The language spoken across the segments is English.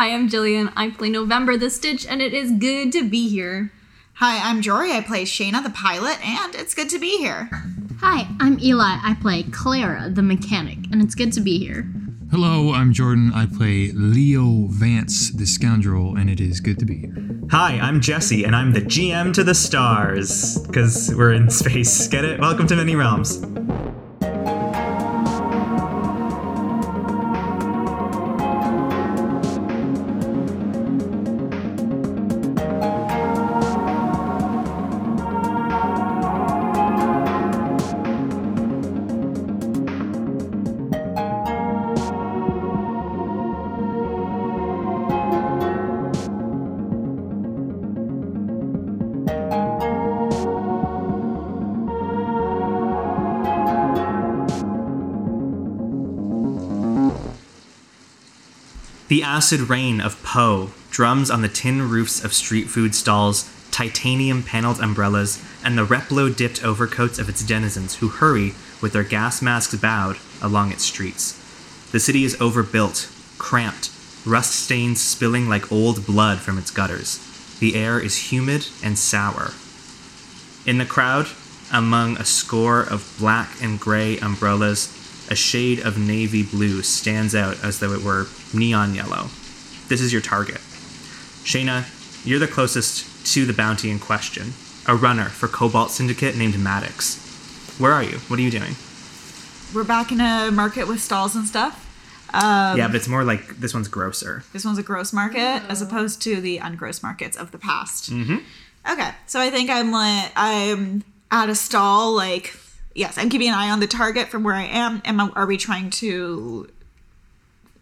Hi, I'm Jillian. I play November the Stitch, and it is good to be here. Hi, I'm Jory. I play Shayna the pilot, and it's good to be here. Hi, I'm Eli. I play Clara the mechanic, and it's good to be here. Hello, I'm Jordan. I play Leo Vance the scoundrel, and it is good to be here. Hi, I'm Jesse, and I'm the GM to the stars. Because we're in space. Get it? Welcome to Many Realms. Acid rain of Poe drums on the tin roofs of street food stalls, titanium paneled umbrellas, and the Replo dipped overcoats of its denizens who hurry, with their gas masks bowed, along its streets. The city is overbuilt, cramped, rust stains spilling like old blood from its gutters. The air is humid and sour. In the crowd, among a score of black and gray umbrellas, a shade of navy blue stands out as though it were neon yellow. This is your target. Shayna, you're the closest to the bounty in question, a runner for Cobalt Syndicate named Maddox. Where are you? What are you doing? We're back in a market with stalls and stuff. Um, yeah, but it's more like this one's grosser. This one's a gross market as opposed to the ungross markets of the past. Mm-hmm. Okay, so I think I'm like I'm at a stall. Like, yes, I'm keeping an eye on the target from where I am. Are we trying to?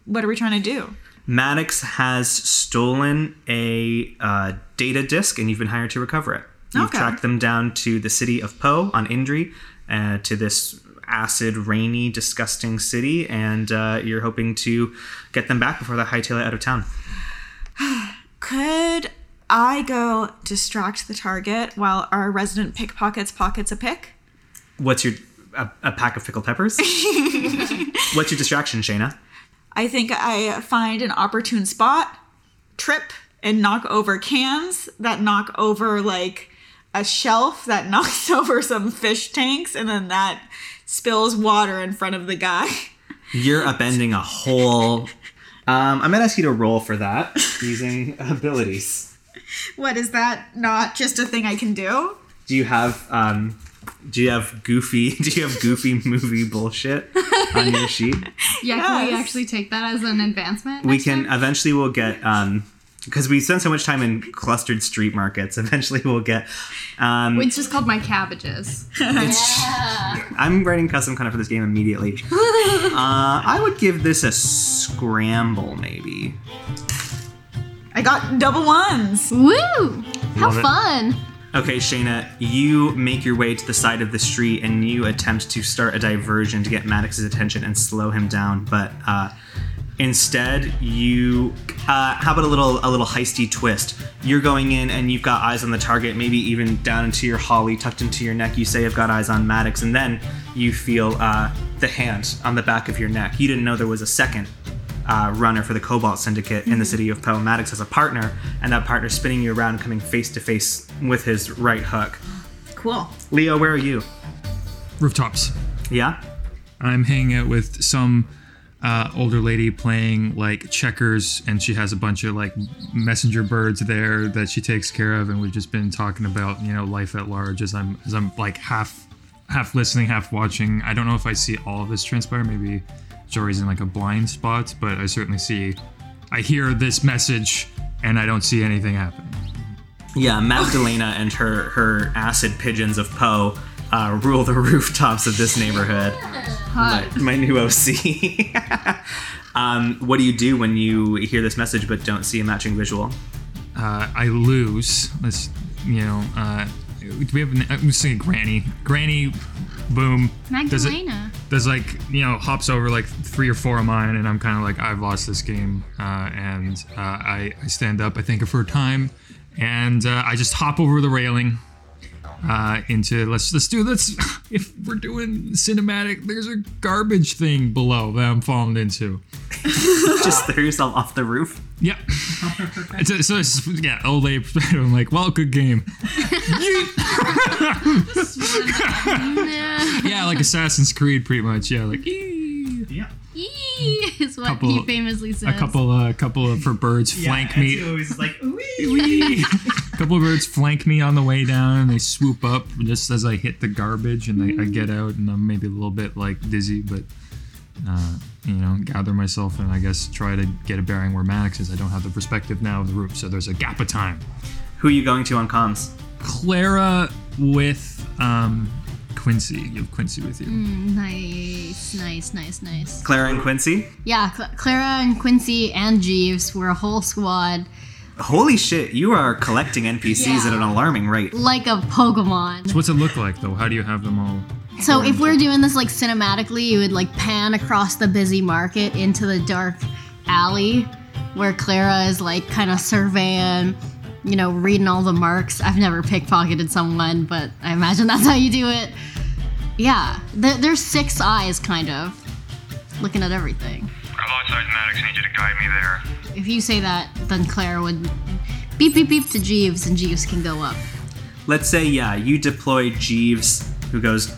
What are we trying to do? Maddox has stolen a uh, data disk, and you've been hired to recover it. You've Okay. tracked them down to the city of Poe on Indri, uh, to this acid, rainy, disgusting city, and uh, you're hoping to get them back before they hightail it out of town. Could I go distract the target while our resident pickpockets pockets a pick? What's your a, a pack of pickled peppers? What's your distraction, Shayna? I think I find an opportune spot, trip, and knock over cans that knock over like a shelf that knocks over some fish tanks, and then that spills water in front of the guy. You're upending a whole. Um, I'm gonna ask you to roll for that using abilities. What is that? Not just a thing I can do? Do you have um, do you have goofy? Do you have goofy movie bullshit on your sheet? Yeah, can we actually take that as an advancement? we can time? eventually we'll get um because we spend so much time in clustered street markets eventually we'll get um It's just called my cabbages. yeah. i'm writing custom kind of for this game immediately uh i would give this a scramble maybe I got double ones. Woo! How it. fun! Okay shayna you make your way to the side of the street and you attempt to start a diversion to get maddox's attention and slow him down but uh Instead, you uh, how about a little a little heisty twist? You're going in and you've got eyes on the target, maybe even down into your holly, tucked into your neck. You say, "I've got eyes on Maddox," and then you feel uh, the hand on the back of your neck. You didn't know there was a second uh, runner for the Cobalt Syndicate in the city of Poe. as a partner, and that partner spinning you around, coming face to face with his right hook. Cool. Leo, where are you? Rooftops. Yeah. I'm hanging out with some uh, older lady playing like checkers, and she has a bunch of like messenger birds there that she takes care of, and we've just been talking about you know life at large as I'm as I'm like half half listening, half watching. I don't know if I see all of this transpire. Maybe Jory's in like a blind spot, but I certainly see. I hear this message, and I don't see anything happening. Yeah, Magdalena and her her acid pigeons of Poe uh, rule the rooftops of this neighborhood. My, my new OC. um, what do you do when you hear this message but don't see a matching visual? uh, I lose. Let's, you know, uh, do we have? an- I'm just saying, Granny. Granny, boom. Does it- Magdalena. Does like you know hops over like three or four of mine, and I'm kind of like I've lost this game, uh, and uh, I I stand up. I think of her time, and uh, I just hop over the railing, uh, into let's let's do let's if we're doing cinematic, there's a garbage thing below that I'm falling into. Just throw yourself off the roof. Yep. It's a- so it's, yeah, old lady. perspective. I'm like, well, good game. Nah. Yeah, like Assassin's Creed, pretty much. Yeah, like ee. Yeah. Eee, is what Couple- he famously says. a couple, a couple of for birds flank me. always like, Wee. a couple of birds flank me on the way down and they swoop up just as I hit the garbage and I, I get out and I'm maybe a little bit like dizzy, but uh, you know, gather myself and I guess try to get a bearing where Maddox is. I don't have the perspective now of the roof, so there's a gap of time. Who are you going to on comms? Clara with um, Quincy. You have Quincy with you. Nice, nice, nice, nice. Clara and Quincy? Yeah, Cl- Clara and Quincy and Jeeves were a whole squad, Holy shit, you are collecting NPCs at an alarming rate. like a Pokemon. So what's it look like though? How do you have them all? So if we're doing this like cinematically, you would like pan across the busy market into the dark alley where Clara is like kind of surveying, you know, reading all the marks. I've never pickpocketed someone, but I imagine that's how you do it. Yeah, there's six eyes kind of looking at everything. Alongside Maddox, I need you to guide me there. If you say that, then Clara would beep beep beep to Jeeves and Jeeves can go up. Let's say, yeah, you deploy Jeeves, who goes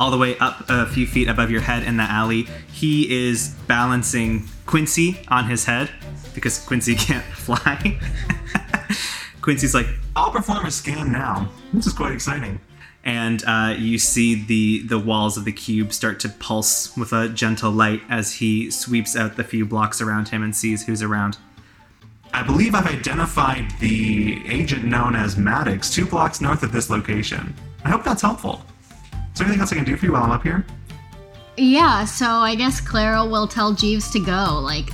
all the way up a few feet above your head in the alley. He is balancing Quincy on his head because Quincy can't fly. Quincy's like, I'll perform a scan now. This is quite exciting. And uh, you see the the walls of the cube start to pulse with a gentle light as he sweeps out the few blocks around him and sees who's around. I believe I've identified the agent known as Maddox two blocks north of this location. I hope that's helpful. Is there anything else I can do for you while I'm up here? Yeah, so I guess Clara will tell Jeeves to go. Like,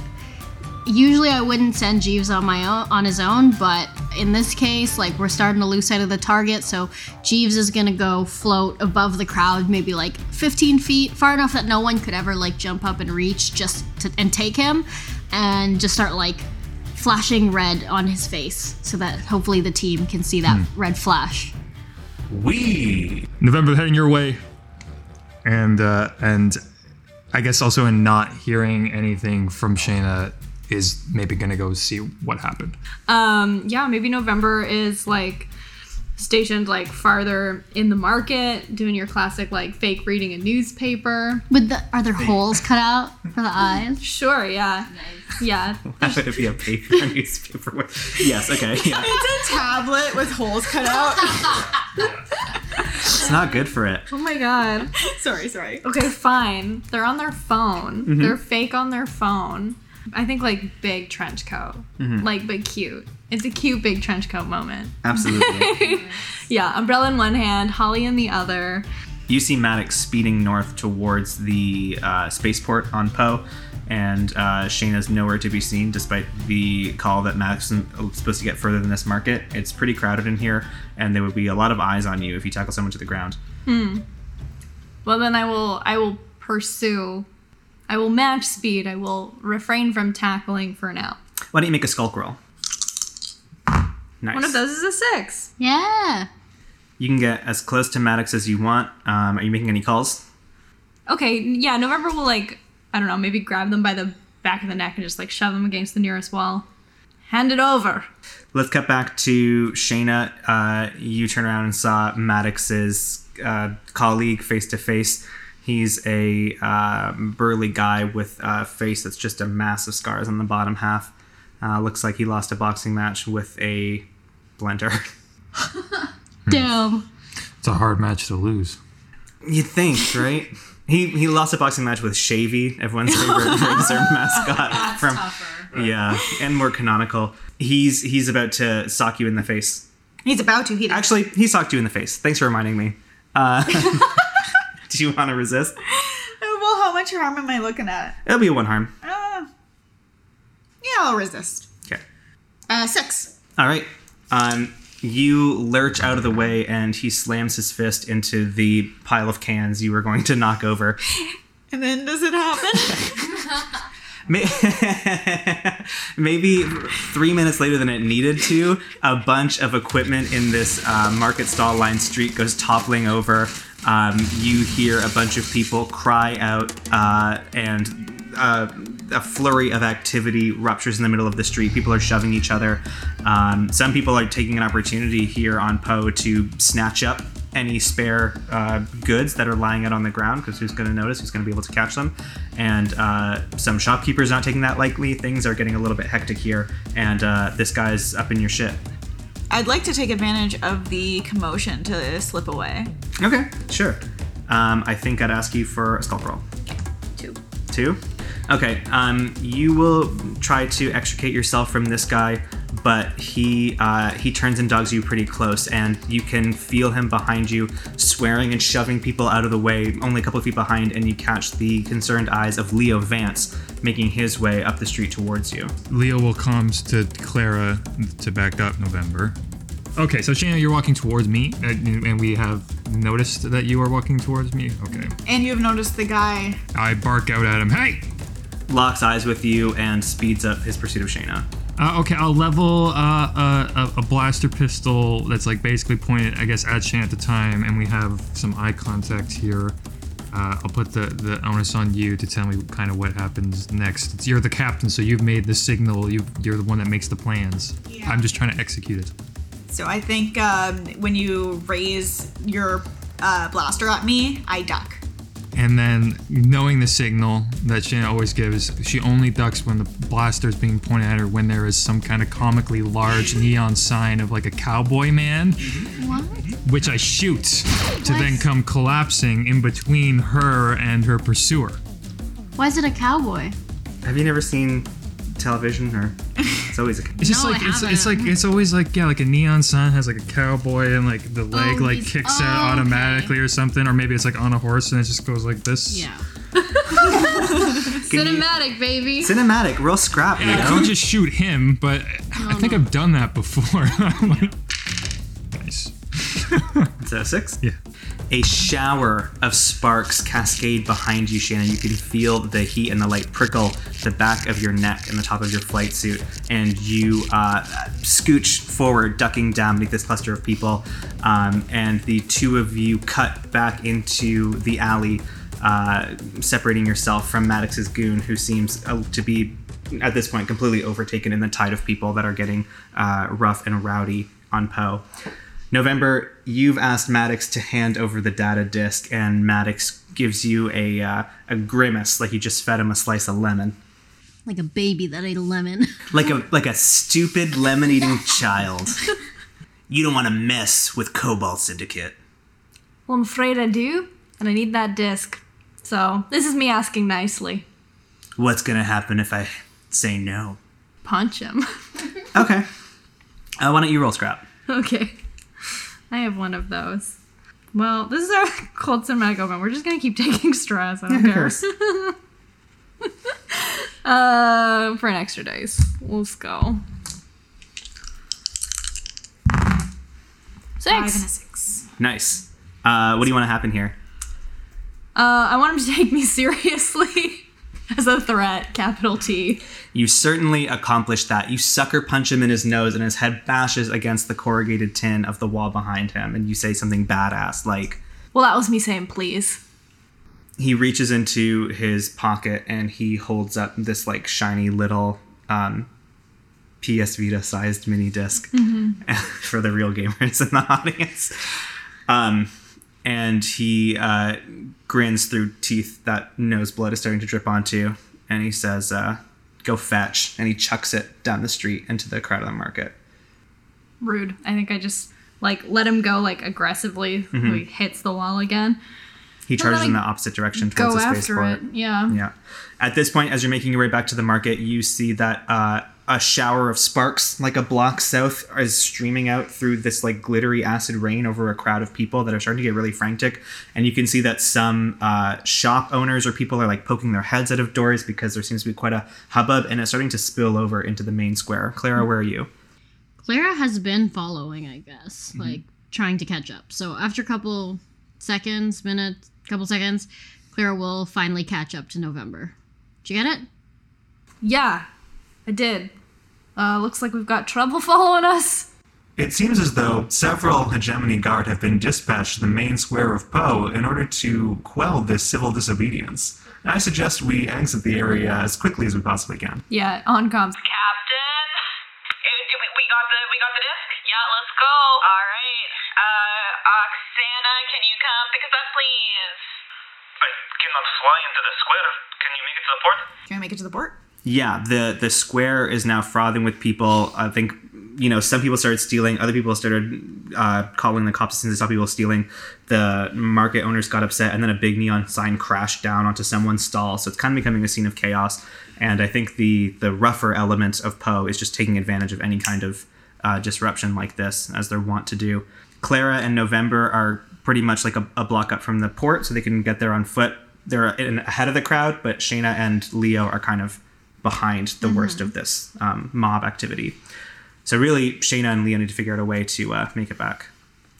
usually I wouldn't send Jeeves on my own on his own, but in this case, like we're starting to lose sight of the target, so Jeeves is gonna go float above the crowd, maybe like 15 feet, far enough that no one could ever like jump up and reach just to and take him, and just start like flashing red on his face, so that hopefully the team can see that red flash. We. November heading your way, and uh, and I guess also in not hearing anything from Shayna is maybe gonna go see what happened. Um, yeah, maybe November is like stationed like farther in the market, doing your classic like fake reading a newspaper. With the are there holes cut out for the eyes? Sure, yeah. Yeah. That would it be a paper newspaper. with- yes, okay, yeah. It's a tablet with holes cut out. It's not good for it. Oh my god. sorry, sorry. Okay, fine. They're on their phone. They're fake on their phone. I think like big trench coat. Like but cute. It's a cute big trench coat moment. Absolutely. Yeah, umbrella in one hand, Holly in the other. you see Maddox speeding north towards the uh, spaceport on Poe, and uh, Shayna's nowhere to be seen despite the call that Maddox is supposed to get further than this market. It's pretty crowded in here, and there would be a lot of eyes on you if you tackle someone to the ground. Hmm. Well then I will I will pursue I will match speed. I will refrain from tackling for now. Why don't you make a skulk roll? Nice. One of those is a six. Yeah. You can get as close to Maddox as you want. Um, are you making any calls? Okay, yeah, November will like I don't know, maybe grab them by the back of the neck and just like shove them against the nearest wall. Hand it over. Let's cut back to Shayna. Uh, you turn around and saw Maddox's uh, colleague face to face. He's a uh, burly guy with a face that's just a mass of scars on the bottom half. Uh, looks like he lost a boxing match with a blender. Damn. It's a hard match to lose. You'd think, right? He he lost a boxing match with Shavy, everyone's favorite Razor mascot from yeah, and more canonical. He's he's about to sock you in the face. He's about to. He. Actually, he socked you in the face. Thanks for reminding me. Uh, do you want to resist? well, how much harm am I looking at? It'll be one harm. Uh, yeah, I'll resist. Okay. Uh, six. All right. Um, you lurch out of the way, and he slams his fist into the pile of cans you were going to knock over. And then does it happen? Maybe three minutes later than it needed to, a bunch of equipment in this uh, market stall line street goes toppling over. Um, you hear a bunch of people cry out, uh, and uh, a flurry of activity ruptures in the middle of the street. People are shoving each other. Um, some people are taking an opportunity here on Poe to snatch up any spare uh, goods that are lying out on the ground because who's going to notice? Who's going to be able to catch them? And uh, some shopkeepers not taking that lightly. Things are getting a little bit hectic here, and uh, this guy's up in your shit. I'd like to take advantage of the commotion to slip away. Okay, sure. Um, I think I'd ask you for a stealth roll. Two. Two. Okay. Um, you will try to extricate yourself from this guy, but he uh, he turns and dogs you pretty close, and you can feel him behind you, swearing and shoving people out of the way, only a couple of feet behind, and you catch the concerned eyes of Leo Vance making his way up the street towards you. Leo will comes to Clara to back up November. Okay, so Shannon, you're walking towards me, and we have noticed that you are walking towards me. Okay. And you've noticed the guy. I bark out at him, hey! Locks eyes with you and speeds up his pursuit of Shayna. Uh, okay, I'll level uh, uh, a, a blaster pistol that's like basically pointed, I guess, at Shan at the time, and we have some eye contact here. Uh, I'll put the, the onus on you to tell me kind of what happens next. It's, you're the captain, so you've made the signal. You, you're the one that makes the plans. Yeah. I'm just trying to execute it. So I think um, when you raise your uh, blaster at me, I duck. And then, knowing the signal that Shannon always gives, she only ducks when the blaster is being pointed at her when there is some kind of comically large neon sign of like a cowboy man, What? which I shoot to then come collapsing in between her and her pursuer. Why is it a cowboy? Have you never seen television or? It's always a. It's just No, I like it's, it's like haven't. it's always like yeah, like a neon sign has like a cowboy and like the oh, leg Oh, like he's- kicks oh, out okay. automatically or something, or maybe it's like on a horse and it just goes like this. Yeah. Cinematic, baby. Cinematic, real scrap, you I know? could just shoot him, but I think I've done that before. I'm like, nice. It's a six. Yeah. A shower of sparks cascade behind you, Shannon. You can feel the heat and the light prickle the back of your neck and the top of your flight suit, and you uh, scooch forward, ducking down beneath this cluster of people. Um, and the two of you cut back into the alley, uh, separating yourself from Maddox's goon, who seems uh, to be at this point completely overtaken in the tide of people that are getting uh, rough and rowdy on Poe. November, you've asked Maddox to hand over the data disk, and Maddox gives you a uh, a grimace, like you just fed him a slice of lemon, Like a baby that ate a lemon. like a like a stupid lemon eating child. You don't want to mess with Cobalt Syndicate. Well, I'm afraid I do, and I need that disc. So this is me asking nicely. What's gonna happen if I say no? Punch him. Okay. Uh, why don't you roll scrap? okay. I have one of those. Well, this is our cold cinematic open. We're just gonna keep taking stress. I don't care. uh, for an extra dice. Let's go. Six. Five and a Six. six. Nice. Uh, what do you want to happen here? Uh, I want him to take me seriously as a threat. Capital T. You certainly accomplished that. You sucker punch him in his nose, and his head bashes against the corrugated tin of the wall behind him, and you say something badass like, Well, that was me saying please. he reaches into his pocket and he holds up this like shiny little um, PS Vita sized mini disk for the real gamers in the audience. Um, and he uh, grins through teeth that nose blood is starting to drip onto, and he says, uh, "Go fetch!" And he chucks it down the street into the crowd of the market. Rude. I think I just like let him go like aggressively. Mm-hmm. He hits the wall again. He charges in the opposite direction towards Go the after spaceport. it. Yeah. Yeah. At this point, as you're making your way back to the market, you see that uh, a shower of sparks, like a block south, is streaming out through this like glittery acid rain over a crowd of people that are starting to get really frantic. And you can see that some uh, shop owners or people are like poking their heads out of doors because there seems to be quite a hubbub, and it's starting to spill over into the main square. Clara, where are you? Clara has been following, I guess, like trying to catch up. So after a couple seconds, minutes, couple seconds, Clara will finally catch up to November. Did you get it? Yeah, I did. Uh, looks like we've got trouble following us. It seems as though several hegemony guard have been dispatched to the main square of Poe in order to quell this civil disobedience. I suggest we exit the area as quickly as we possibly can. Yeah, on comms. Captain, Eh, we, we got the we got the disc. Yeah, let's go. All right. Uh, Oksana, can you come pick us up, please? I cannot fly into the square. Can you make it to the port? Can I make it to the port? Yeah, the the square is now frothing with people. I think you know some people started stealing, other people started uh, calling the cops as they saw people stealing. The market owners got upset, and then a big neon sign crashed down onto someone's stall. So it's kind of becoming a scene of chaos. And I think the the rougher element of Poe is just taking advantage of any kind of uh, disruption like this, as they're wont to do. Clara and November are pretty much like a, a block up from the port, so they can get there on foot. They're in, ahead of the crowd, but Shayna and Leo are kind of behind the worst of this um, mob activity. So really, Shayna and Leo need to figure out a way to uh, make it back,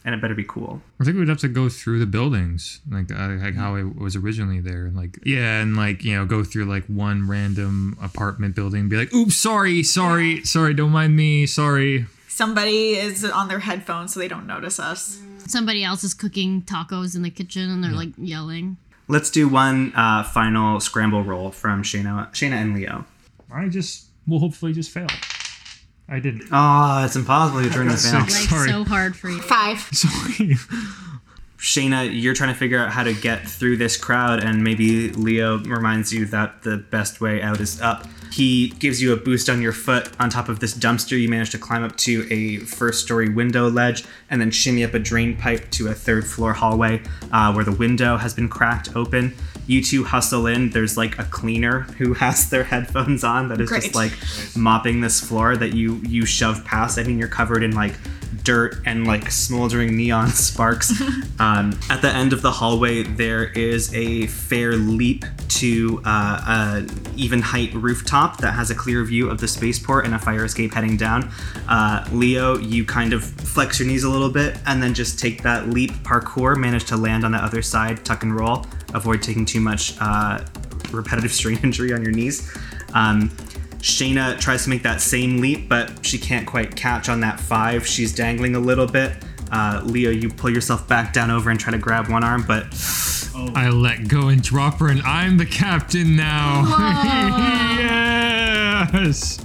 and it better be cool. I think we'd have to go through the buildings, like uh, like how it was originally there, and like yeah, and like you know go through like one random apartment building, and be like, "Oops, sorry, sorry, sorry, don't mind me, sorry." Somebody is on their headphones so they don't notice us. Somebody else is cooking tacos in the kitchen and they're like yelling. Let's do one uh, final scramble roll from Shayna, Shayna and Leo. I just will hopefully just fail. I didn't. Oh, it's impossible to turn this down. Like Sorry. so hard for you. Five. Sorry. Shayna, you're trying to figure out how to get through this crowd, and maybe Leo reminds you that the best way out is up. He gives you a boost on your foot on top of this dumpster. You manage to climb up to a first story window ledge and then shimmy up a drain pipe to a third floor hallway uh, where the window has been cracked open. You two hustle in. There's like a cleaner who has their headphones on that is just Great. like mopping this floor that you you shove past. I mean, you're covered in like dirt and like smoldering neon sparks. um, at the end of the hallway, there is a fair leap to uh, a even height rooftop that has a clear view of the spaceport and a fire escape heading down. Uh, Leo, you kind of flex your knees a little bit and then just take that leap parkour, manage to land on the other side, tuck and roll, avoid taking too much uh, repetitive strain injury on your knees. Um, Shayna tries to make that same leap, but she can't quite catch on that five. She's dangling a little bit. Uh, Leo, you pull yourself back down over and try to grab one arm, but I let go and drop her, and I'm the captain now. yes.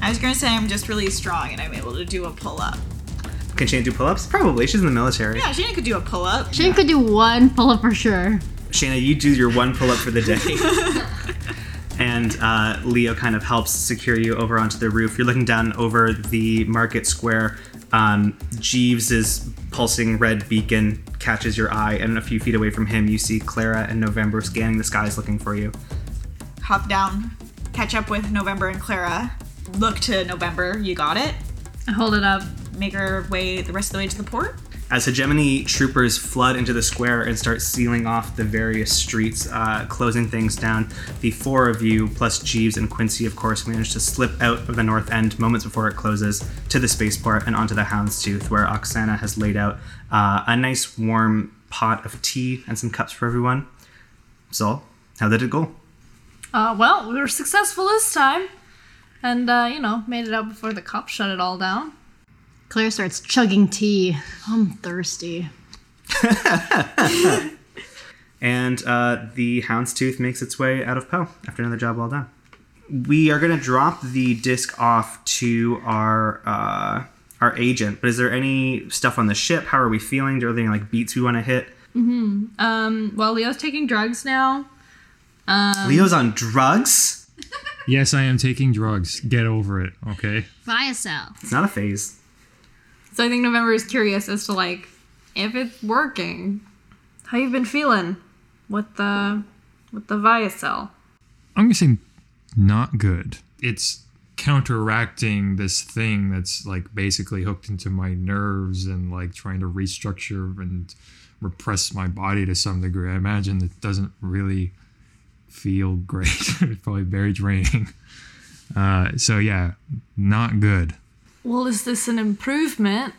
I was gonna say I'm just really strong and I'm able to do a pull up. Can Shayna do pull-ups? Probably. She's in the military. Yeah, Shayna could do a pull up. Shane could do one pull up for sure. Shana, you do your one pull-up for the day. and uh, Leo kind of helps secure you over onto the roof. You're looking down over the market square. Um, Jeeves' pulsing red beacon catches your eye, and a few feet away from him, you see Clara and November scanning the skies looking for you. Hop down, catch up with November and Clara. Look to November, you got it. I hold it up. Make our way the rest of the way to the port. As hegemony troopers flood into the square and start sealing off the various streets, uh, closing things down, the four of you, plus Jeeves and Quincy, of course, manage to slip out of the north end moments before it closes to the spaceport and onto the Houndstooth, where Oksana has laid out uh, a nice warm pot of tea and some cups for everyone. So, how did it go? Uh, well, we were successful this time. And, uh, you know, made it out before the cops shut it all down. Claire starts chugging tea. I'm thirsty. and uh, the Houndstooth makes its way out of Poe after another job well done. We are going to drop the disc off to our uh, our agent, but is there any stuff on the ship? How are we feeling? Are there any like beats we want to hit? Um, well, Leo's taking drugs now. Leo's on drugs. Yes, I am taking drugs. Get over it, okay? Viacel. It's not a phase. So I think November is curious as to, like, if it's working. How you've been feeling with the, with the Viacel? I'm gonna say not good. It's counteracting this thing that's like basically hooked into my nerves and like trying to restructure and repress my body to some degree. I imagine it doesn't really feel great. it's probably very draining. Uh, so yeah, not good. Well, is this an improvement?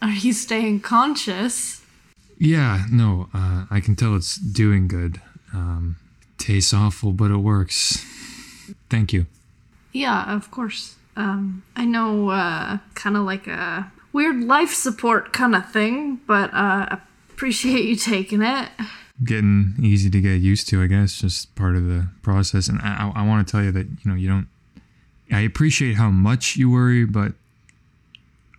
Are you staying conscious? Yeah, no, uh, I can tell it's doing good. Um, tastes awful, but it works. Thank you. Yeah, of course. Um, I know, uh, kind of like a weird life support kind of thing, but uh, appreciate you taking it. Getting easy to get used to, I guess, just part of the process. And I, I want to tell you that you know you don't. I appreciate how much you worry, but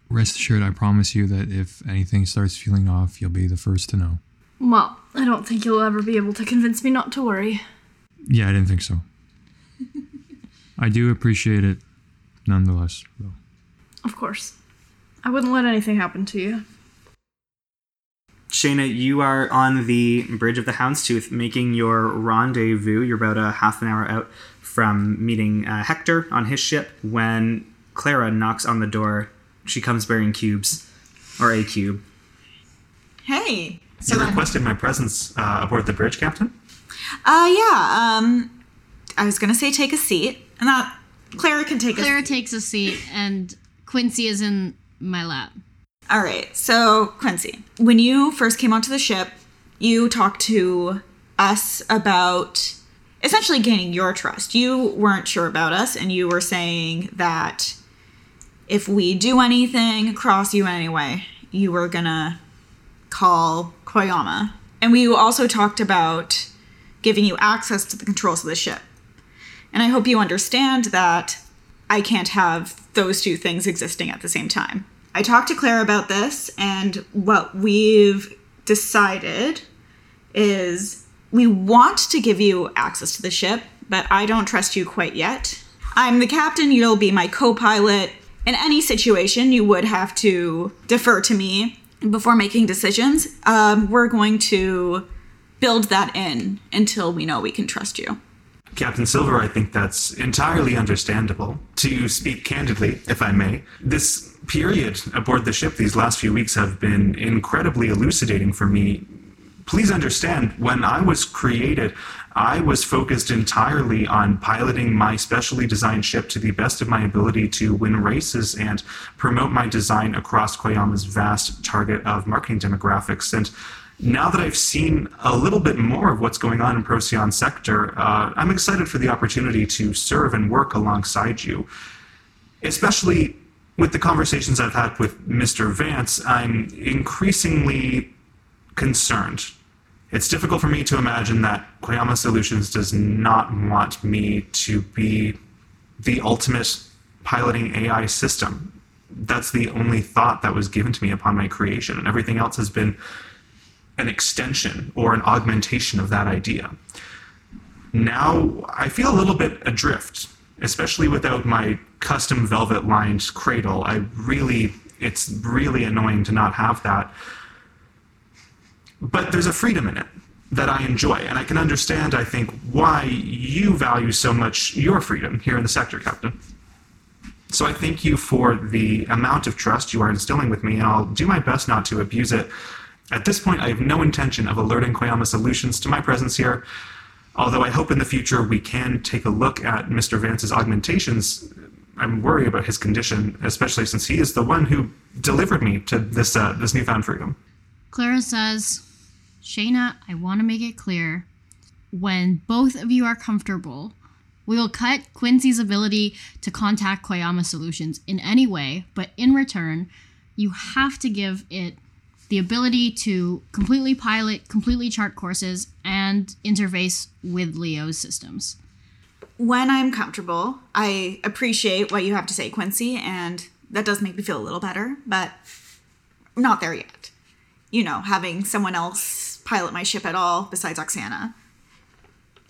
rest assured, I promise you that if anything starts feeling off, you'll be the first to know. Well, I don't think you'll ever be able to convince me not to worry. Yeah, I didn't think so. I do appreciate it, nonetheless. Though. Of course. I wouldn't let anything happen to you. Shayna, you are on the bridge of the Houndstooth making your rendezvous. You're about a half an hour out from meeting uh, Hector on his ship when Clara knocks on the door. She comes bearing cubes, or a cube. Hey. So You requested my presence uh, aboard the bridge, Captain? uh, yeah. Um, I was gonna say take a seat, and that Clara can take Clara a. takes a seat, and Quincy is in my lap. All right. So Quincy, when you first came onto the ship, you talked to us about essentially gaining your trust. You weren't sure about us, and you were saying that if we do anything, cross you anyway, you were gonna call Koyama. And we also talked about giving you access to the controls of the ship. And I hope you understand that I can't have those two things existing at the same time. I talked to Claire about this, and what we've decided is we want to give you access to the ship, but I don't trust you quite yet. I'm the captain, you'll be my co pilot. In any situation, you would have to defer to me before making decisions. Um, we're going to build that in until we know we can trust you. Captain Silver, I think that's entirely understandable. To speak candidly, if I may, this period aboard the ship these last few weeks have been incredibly elucidating for me. Please understand, when I was created, I was focused entirely on piloting my specially designed ship to the best of my ability to win races and promote my design across Koyama's vast target of marketing demographics. And now that I've seen a little bit more of what's going on in Procyon sector, uh, I'm excited for the opportunity to serve and work alongside you. Especially with the conversations I've had with Mr. Vance, I'm increasingly concerned. It's difficult for me to imagine that Koyama Solutions does not want me to be the ultimate piloting AI system. That's the only thought that was given to me upon my creation, and everything else has been an extension or an augmentation of that idea. Now I feel a little bit adrift, especially without my custom velvet lined cradle. I really, it's really annoying to not have that. But there's a freedom in it that I enjoy, and I can understand, I think, why you value so much your freedom here in the sector, Captain. So I thank you for the amount of trust you are instilling with me, and I'll do my best not to abuse it. At this point, I have no intention of alerting Koyama Solutions to my presence here, although I hope in the future we can take a look at Mr. Vance's augmentations. I'm worried about his condition, especially since he is the one who delivered me to this uh, this newfound freedom. Clara says, Shayna, I want to make it clear when both of you are comfortable, we will cut Quincy's ability to contact Koyama Solutions in any way, but in return, you have to give it the ability to completely pilot, completely chart courses, and interface with Leo's systems. when I'm comfortable, I appreciate what you have to say, Quincy, and that does make me feel a little better, but not there yet. You know, having someone else pilot my ship at all besides Oksana,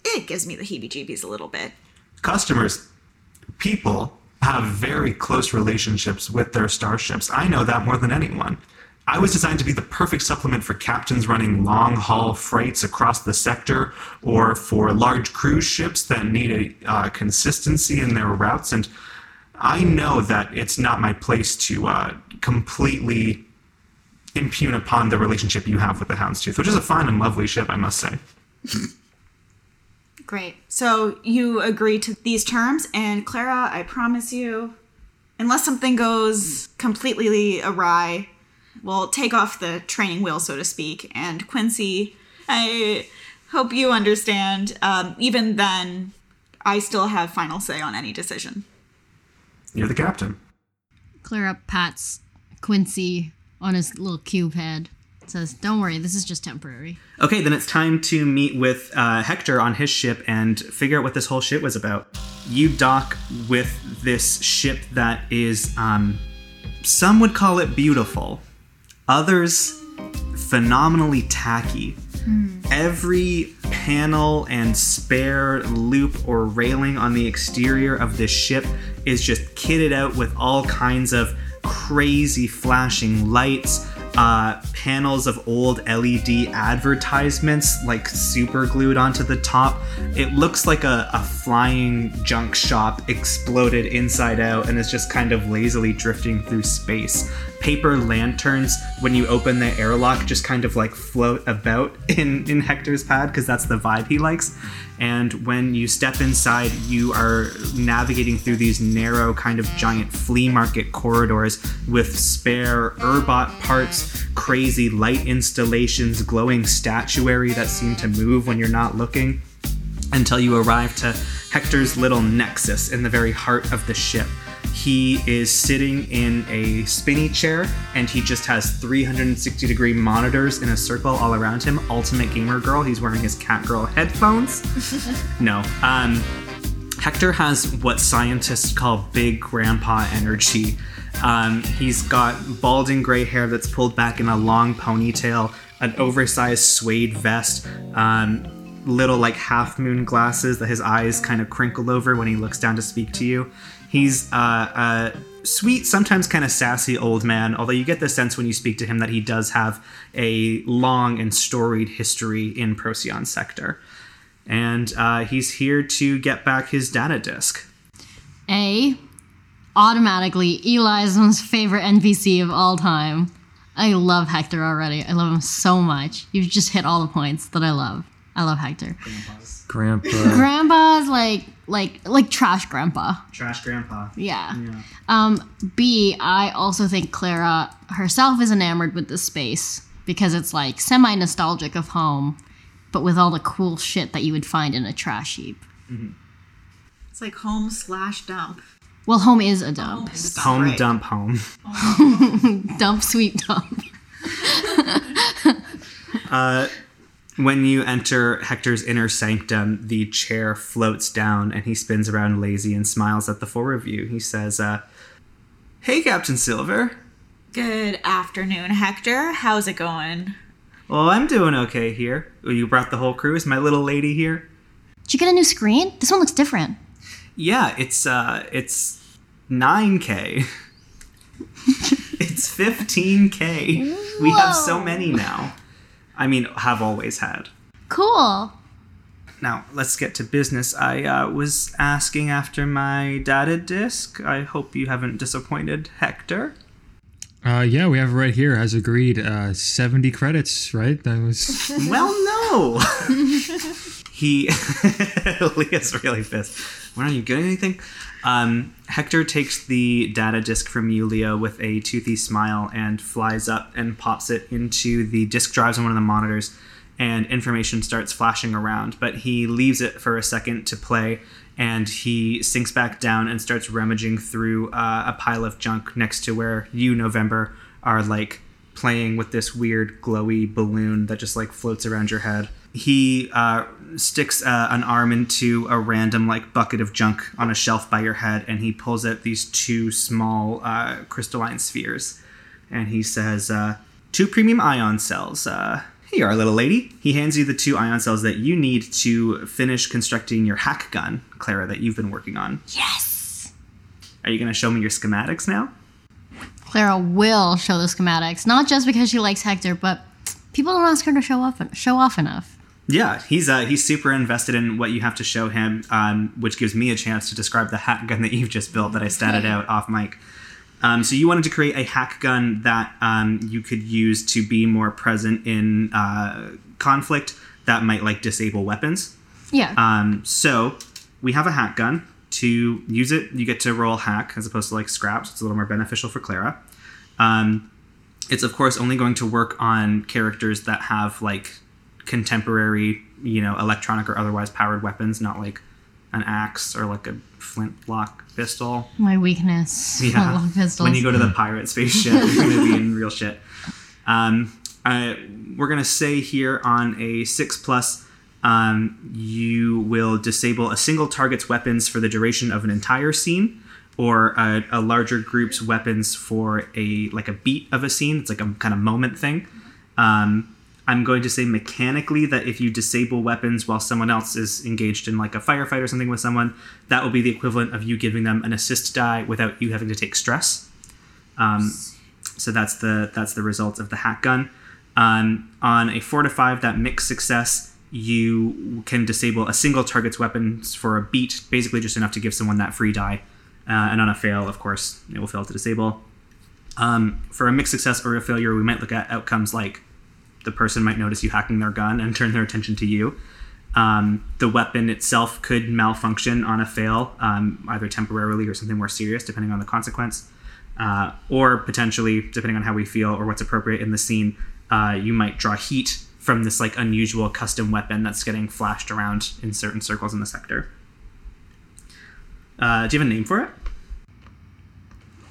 it gives me the heebie jeebies a little bit. customers, people have very close relationships with their starships. I know that more than anyone. I was designed to be the perfect supplement for captains running long haul freights across the sector or for large cruise ships that need a uh, consistency in their routes. And I know that it's not my place to uh, completely impugn upon the relationship you have with the Houndstooth, which is a fine and lovely ship, I must say. Great. So you agree to these terms, and Clara, I promise you, unless something goes completely awry, we'll take off the training wheel, so to speak. And Quincy, I hope you understand. Um, even then, I still have final say on any decision. You're the captain. Clara pats Quincy on his little cube head. Says, "Don't worry, this is just temporary." Okay, then it's time to meet with uh, Hector on his ship and figure out what this whole shit was about. You dock with this ship that is, um, some would call it beautiful, others phenomenally tacky. Every panel and spare loop or railing on the exterior of this ship is just kitted out with all kinds of crazy flashing lights, uh, panels of old LED advertisements like super glued onto the top. It looks like a, a flying junk shop exploded inside out and is just kind of lazily drifting through space. Paper lanterns, when you open the airlock, just kind of like float about in, in Hector's pad because that's the vibe he likes. And when you step inside, you are navigating through these narrow, kind of giant flea market corridors with spare Urbot parts, crazy light installations, glowing statuary that seem to move when you're not looking, until you arrive to Hector's little nexus in the very heart of the ship. He is sitting in a spinny chair and he just has 360 degree monitors in a circle all around him. Ultimate gamer girl. He's wearing his Catgirl headphones. no. Um, Hector has what scientists call big grandpa energy. Um, he's got balding gray hair that's pulled back in a long ponytail, an oversized suede vest, um, little like half moon glasses that his eyes kind of crinkle over when he looks down to speak to you. He's uh, a sweet, sometimes kind of sassy old man, although you get the sense when you speak to him that he does have a long and storied history in Procyon sector. And uh, he's here to get back his data disk. A, automatically Eli's most favorite NPC of all time. I love Hector already. I love him so much. You've just hit all the points that I love. I love Hector. Grandpa. Grandpa's like like like trash grandpa. Trash grandpa. Yeah. Um, B, I also think Clara herself is enamored with this space because it's like semi nostalgic of home, but with all the cool shit that you would find in a trash heap. It's like home slash dump. Well, home is a dump. Home Right. dump home. Dump, sweet dump. When you enter Hector's inner sanctum, the chair floats down and he spins around lazy and smiles at the four of you. He says, uh, Hey, Captain Silver. Good afternoon, Hector. How's it going? Well, I'm doing okay here. Oh, You brought the whole crew? Is my little lady here? Did you get a new screen? This one looks different. Yeah, it's uh it's 9k. it's 15k. We have so many now. I mean, have always had. Cool. Now, let's get to business. I uh, was asking after my data disk. I hope you haven't disappointed Hector. Uh, yeah, we have it right here, as agreed. Uh, 70 credits, right? That was. Well, no. he Leah's really pissed. Why aren't you getting anything? Um, Hector takes the data disk from you, Leo, with a toothy smile and flies up and pops it into the disk drives on one of the monitors, and information starts flashing around. But he leaves it for a second to play, and he sinks back down and starts rummaging through uh, a pile of junk next to where you, November, are like playing with this weird glowy balloon that just like floats around your head. He uh, sticks uh, an arm into a random like bucket of junk on a shelf by your head, and he pulls out these two small uh, crystalline spheres, and he says, uh, two premium ion cells. Uh, here you are, little lady." He hands you the two ion cells that you need to finish constructing your hack gun, Clara, that you've been working on. Yes. Are you going to show me your schematics now? Clara will show the schematics, not just because she likes Hector, but people don't ask her to show off show off enough. Yeah, he's uh, he's super invested in what you have to show him, um, which gives me a chance to describe the hack gun that you've just built that I statted out off mic. Um, so you wanted to create a hack gun that um, you could use to be more present in uh, conflict that might like disable weapons. Yeah. Um, so we have a hack gun. To use it, you get to roll hack as opposed to like scraps. It's a little more beneficial for Clara. Um, it's of course only going to work on characters that have like contemporary, you know, electronic or otherwise powered weapons, not like an axe or like a flintlock pistol. My weakness. Yeah. When you go to the pirate spaceship, you're gonna be in real shit. Um, I, we're gonna say here on a six plus, um, you will disable a single target's weapons for the duration of an entire scene, or a, a larger group's weapons for a like a beat of a scene. It's like a kind of moment thing. Um, I'm going to say mechanically that if you disable weapons while someone else is engaged in like a firefight or something with someone, that will be the equivalent of you giving them an assist die without you having to take stress. Um, so that's the that's the result of the hack gun. Um, on a four to five, that mixed success, you can disable a single target's weapons for a beat, basically just enough to give someone that free die. Uh, and on a fail, of course, it will fail to disable. Um, for a mixed success or a failure, we might look at outcomes like the person might notice you hacking their gun and turn their attention to you. Um, the weapon itself could malfunction on a fail, um, either temporarily or something more serious, depending on the consequence. Uh, or potentially, depending on how we feel or what's appropriate in the scene, uh, you might draw heat from this like unusual custom weapon that's getting flashed around in certain circles in the sector. Uh, do you have a name for it?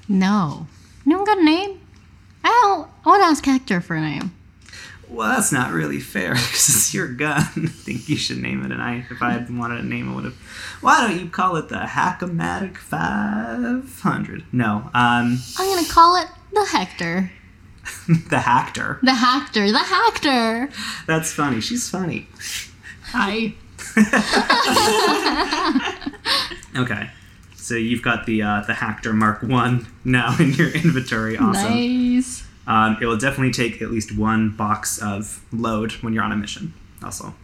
No. No one got a name? I I want to ask Hector for a name. Well, that's not really fair because it's your gun. I think you should name it. And I, if I had wanted a name, I would have. Why don't you call it the Hackomatic 500? No, um, I'm going to call it the Hector. the Hacktor. The Hector. The Hector. That's funny. She's funny. Hi. Okay, so you've got the uh, the Hacktor Mark One now in your inventory. Awesome. Nice. Um, it will definitely take at least one box of load when you're on a mission. Also,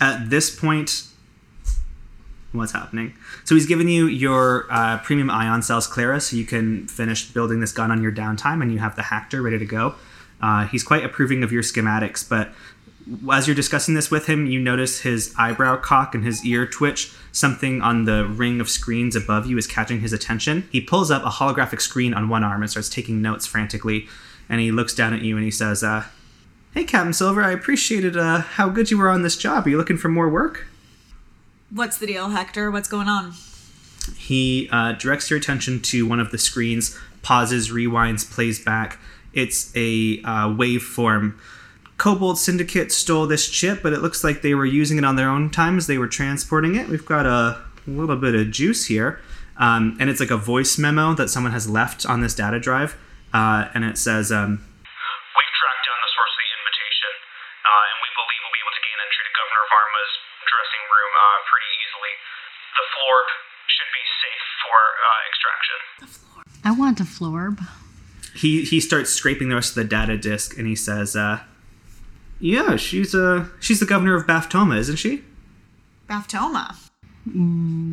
at this point, what's happening? So he's given you your uh, premium ion cells, Clara, so you can finish building this gun on your downtime, and you have the Hacktor ready to go. Uh, he's quite approving of your schematics, but as you're discussing this with him, you notice his eyebrow cock and his ear twitch. Something on the ring of screens above you is catching his attention. He pulls up a holographic screen on one arm and starts taking notes frantically. And he looks down at you and he says, uh, "Hey, Captain Silver, I appreciated uh, how good you were on this job. Are you looking for more work?" What's the deal, Hector? What's going on? He uh, directs your attention to one of the screens, pauses, rewinds, plays back. It's a uh, waveform. Cobalt Syndicate stole this chip, but it looks like they were using it on their own time as they were transporting it. We've got a little bit of juice here. Um, and it's like a voice memo that someone has left on this data drive. Uh, and it says, um, We've tracked down the source of the invitation, uh, and we believe we'll be able to gain entry to Governor Varma's dressing room uh, pretty easily. The florb should be safe for uh, extraction. I want a florb. he he starts scraping the rest of the data disk and he says, uh, "Yeah, she's uh she's the governor of Baftoma, isn't she?" Baftoma.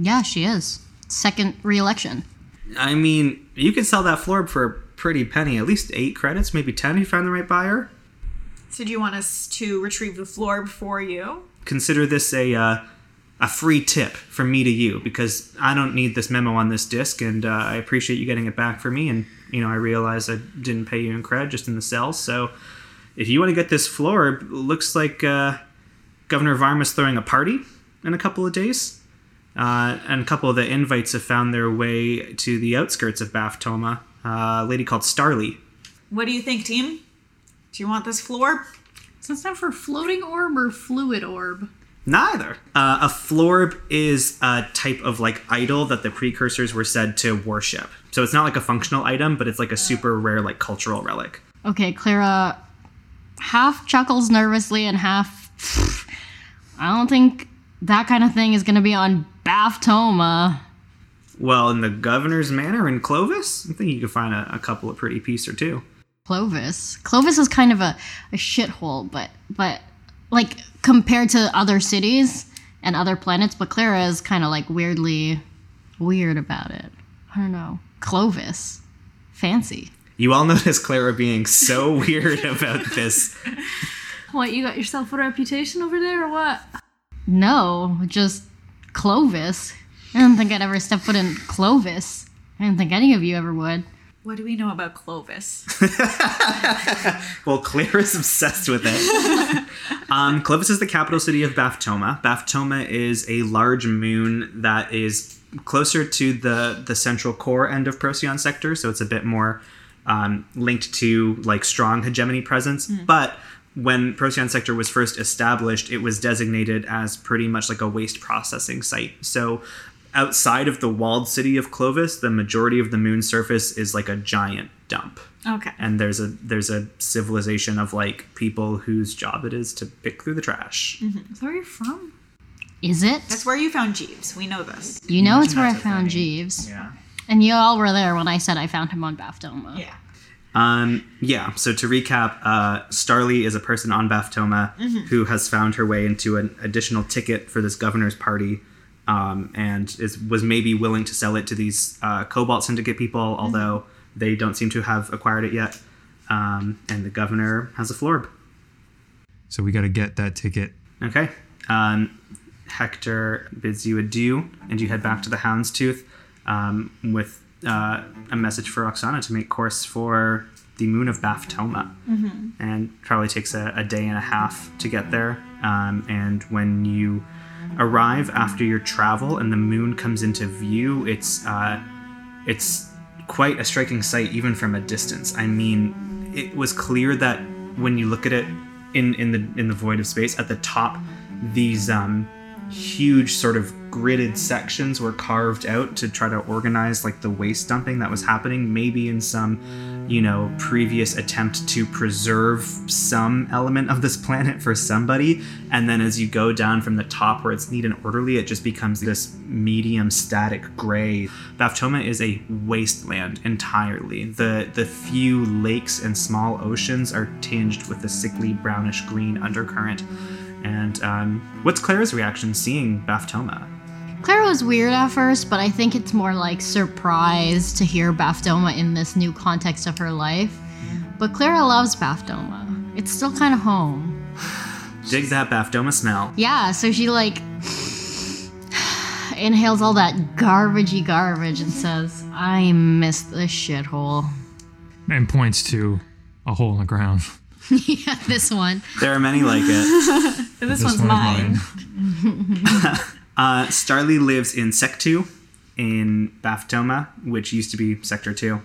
Yeah, she is. Second re-election. I mean, you can sell that florb for a pretty penny, at least eight credits, maybe ten if you find the right buyer. So do you want us to retrieve the florb for you? Consider this a uh, a free tip from me to you because I don't need this memo on this disc, and uh, I appreciate you getting it back for me. And you know, I realize I didn't pay you in cred, just in the cells. So, if you want to get this florb, looks like uh, Governor Varma's throwing a party in a couple of days. Uh, and a couple of the invites have found their way to the outskirts of Baftoma. Uh, a lady called Starly. What do you think, team? Do you want this floor? So it's not for floating orb or fluid orb. Neither. Uh, a florb is a type of like idol that the precursors were said to worship. So it's not like a functional item, but it's like a super rare like cultural relic. Okay, Clara half chuckles nervously and half. I don't think that kind of thing is going to be on Baftoma. Well, in the governor's manor in Clovis, I think you could find a, a couple of pretty piece or two. Clovis. Clovis is kind of a, a shithole, but but like compared to other cities and other planets, but Clara is kind of like weirdly weird about it. I don't know. Clovis. Fancy. You all notice Clara being so weird about this. What, you got yourself a reputation over there or what? No, just Clovis. I don't think I'd ever step foot in Clovis. I don't think any of you ever would. What do we know about Clovis? Well, Claire is obsessed with it. um, Clovis is the capital city of Baphtoma. Baphtoma is a large moon that is closer to the the central core end of Procyon sector, so it's a bit more um, linked to like strong hegemony presence. But when Procyon sector was first established, it was designated as pretty much like a waste processing site. So outside of the walled city of Clovis, the majority of the moon's surface is like a giant dump Okay. and there's a there's a civilization of like people whose job it is to pick through the trash. Is that where you're from? Is it? That's where you found Jeeves. We know this. you know it's where I found Jeeves. Yeah. And you all were there when I said I found him on Baphtoma. Yeah. Um, yeah. So to recap, uh, Starly is a person on Baphtoma who has found her way into an additional ticket for this governor's party, um, and is was maybe willing to sell it to these uh, Cobalt Syndicate people, although they don't seem to have acquired it yet. Um, and the governor has a florb. So we got to get that ticket. Okay. Um, Hector bids you adieu, and you head back to the Houndstooth um, with uh, a message for Oksana to make course for the moon of Baphtoma. And probably takes a, a day and a half to get there. Um, and when you arrive after your travel and the moon comes into view, it's uh, it's quite a striking sight even from a distance. I mean, it was clear that when you look at it in in the in the void of space at the top, these um, huge sort of gridded sections were carved out to try to organize like the waste dumping that was happening. Maybe in some you know previous attempt to preserve some element of this planet for somebody. And then as you go down from the top where it's neat and orderly it just becomes this medium static gray. Baphtoma is a wasteland entirely. The the few lakes and small oceans are tinged with a sickly brownish green undercurrent and um, what's Clara's reaction seeing Baphtoma? Clara was weird at first, but I think it's more like surprise to hear Baphtoma in this new context of her life. But Clara loves Baphtoma. It's still kind of home. Dig that Baphtoma smell. Yeah, so she like inhales all that garbagey garbage and says, I miss this shithole. And points to a hole in the ground. yeah, this one. There are many like it. This, This one's one is mine. Uh, Starly lives in Sec 2 in Baphtoma, which used to be Sector 2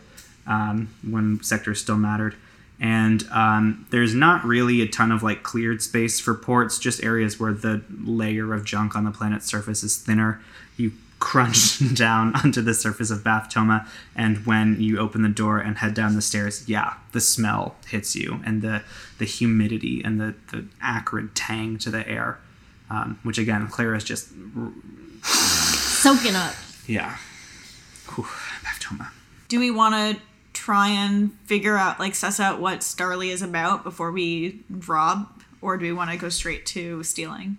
um, when sectors still mattered. And um, there's not really a ton of like cleared space for ports, just areas where the layer of junk on the planet's surface is thinner. You crunch down onto the surface of Baphtoma, and when you open the door and head down the stairs, yeah, the smell hits you, and the the humidity and the, the acrid tang to the air. Um, which again, Clara's just Soaking up. yeah. Whew, Baphtoma. Do we want to try and figure out, like, suss out what Starly is about before we rob, or do we want to go straight to stealing?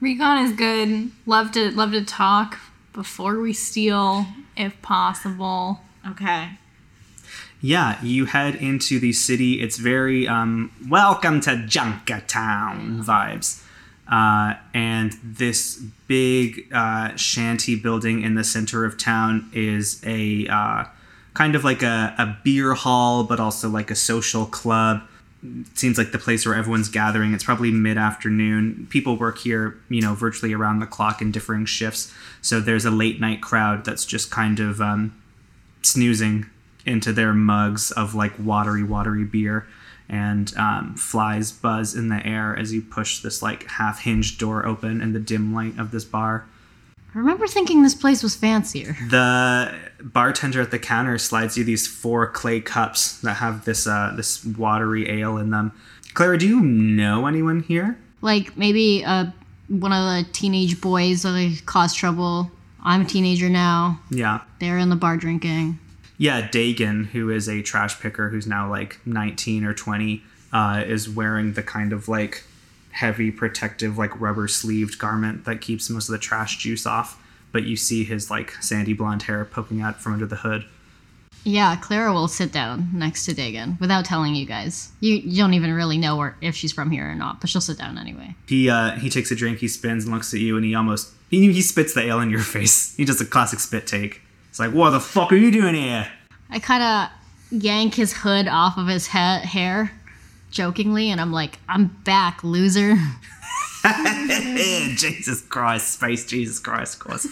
Recon is good. Love to love to talk before we steal, if possible. Okay. Yeah, you head into the city. It's very um, welcome to Junkertown vibes. Uh, and this big uh, shanty building in the center of town is a uh, kind of like a, a beer hall, but also like a social club. Seems like the place where everyone's gathering. It's probably mid afternoon. People work here, you know, virtually around the clock in differing shifts. So there's a late night crowd that's just kind of um, snoozing into their mugs of like watery, watery beer, and um, flies buzz in the air as you push this like half hinged door open in the dim light of this bar. I remember thinking this place was fancier. The bartender at the counter slides you these four clay cups that have this uh, this watery ale in them. Clara, do you know anyone here? Like maybe uh, one of the teenage boys that caused trouble. I'm a teenager now. Yeah. They're in the bar drinking. Yeah, Dagan, who is a trash picker who's now like 19 or 20, uh, is wearing the kind of like heavy protective, like rubber sleeved garment that keeps most of the trash juice off. But you see his like sandy blonde hair poking out from under the hood. Yeah, Clara will sit down next to Dagan without telling you guys. You, you don't even really know where, if she's from here or not, but she'll sit down anyway. He uh, he takes a drink, he spins and looks at you, and he almost he, he spits the ale in your face. He does a classic spit take. It's like, what the fuck are you doing here? I kind of yank his hood off of his ha- hair jokingly, and I'm like, I'm back, loser. Jesus Christ, space Jesus Christ, of course.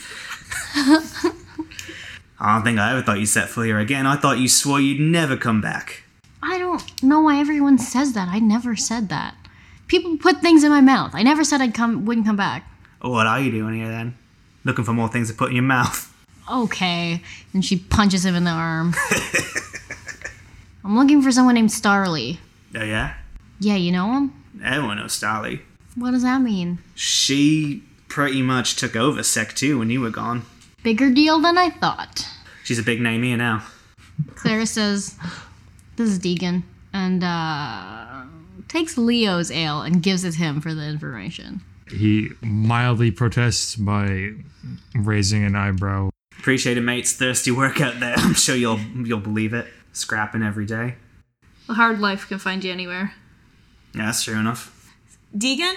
I don't think I ever thought you set foot here again. I thought you swore you'd never come back. I don't know why everyone says that. I never said that. People put things in my mouth. I never said I'd come, wouldn't come back. Oh, what are you doing here then? Looking for more things to put in your mouth. Okay. And she punches him in the arm. I'm looking for someone named Starly. Oh yeah? Yeah, you know him? Everyone knows Starly. What does that mean? She pretty much took over Sec 2 when you were gone. Bigger deal than I thought. She's a big name here now. Clara says, This is Deegan. And uh, takes Leo's ale and gives it him for the information. He mildly protests by raising an eyebrow. Appreciate it, mates. Thirsty work out there. I'm sure you'll you'll believe it. Scrapping every day. A hard life can find you anywhere. Yeah, that's true enough. Deegan?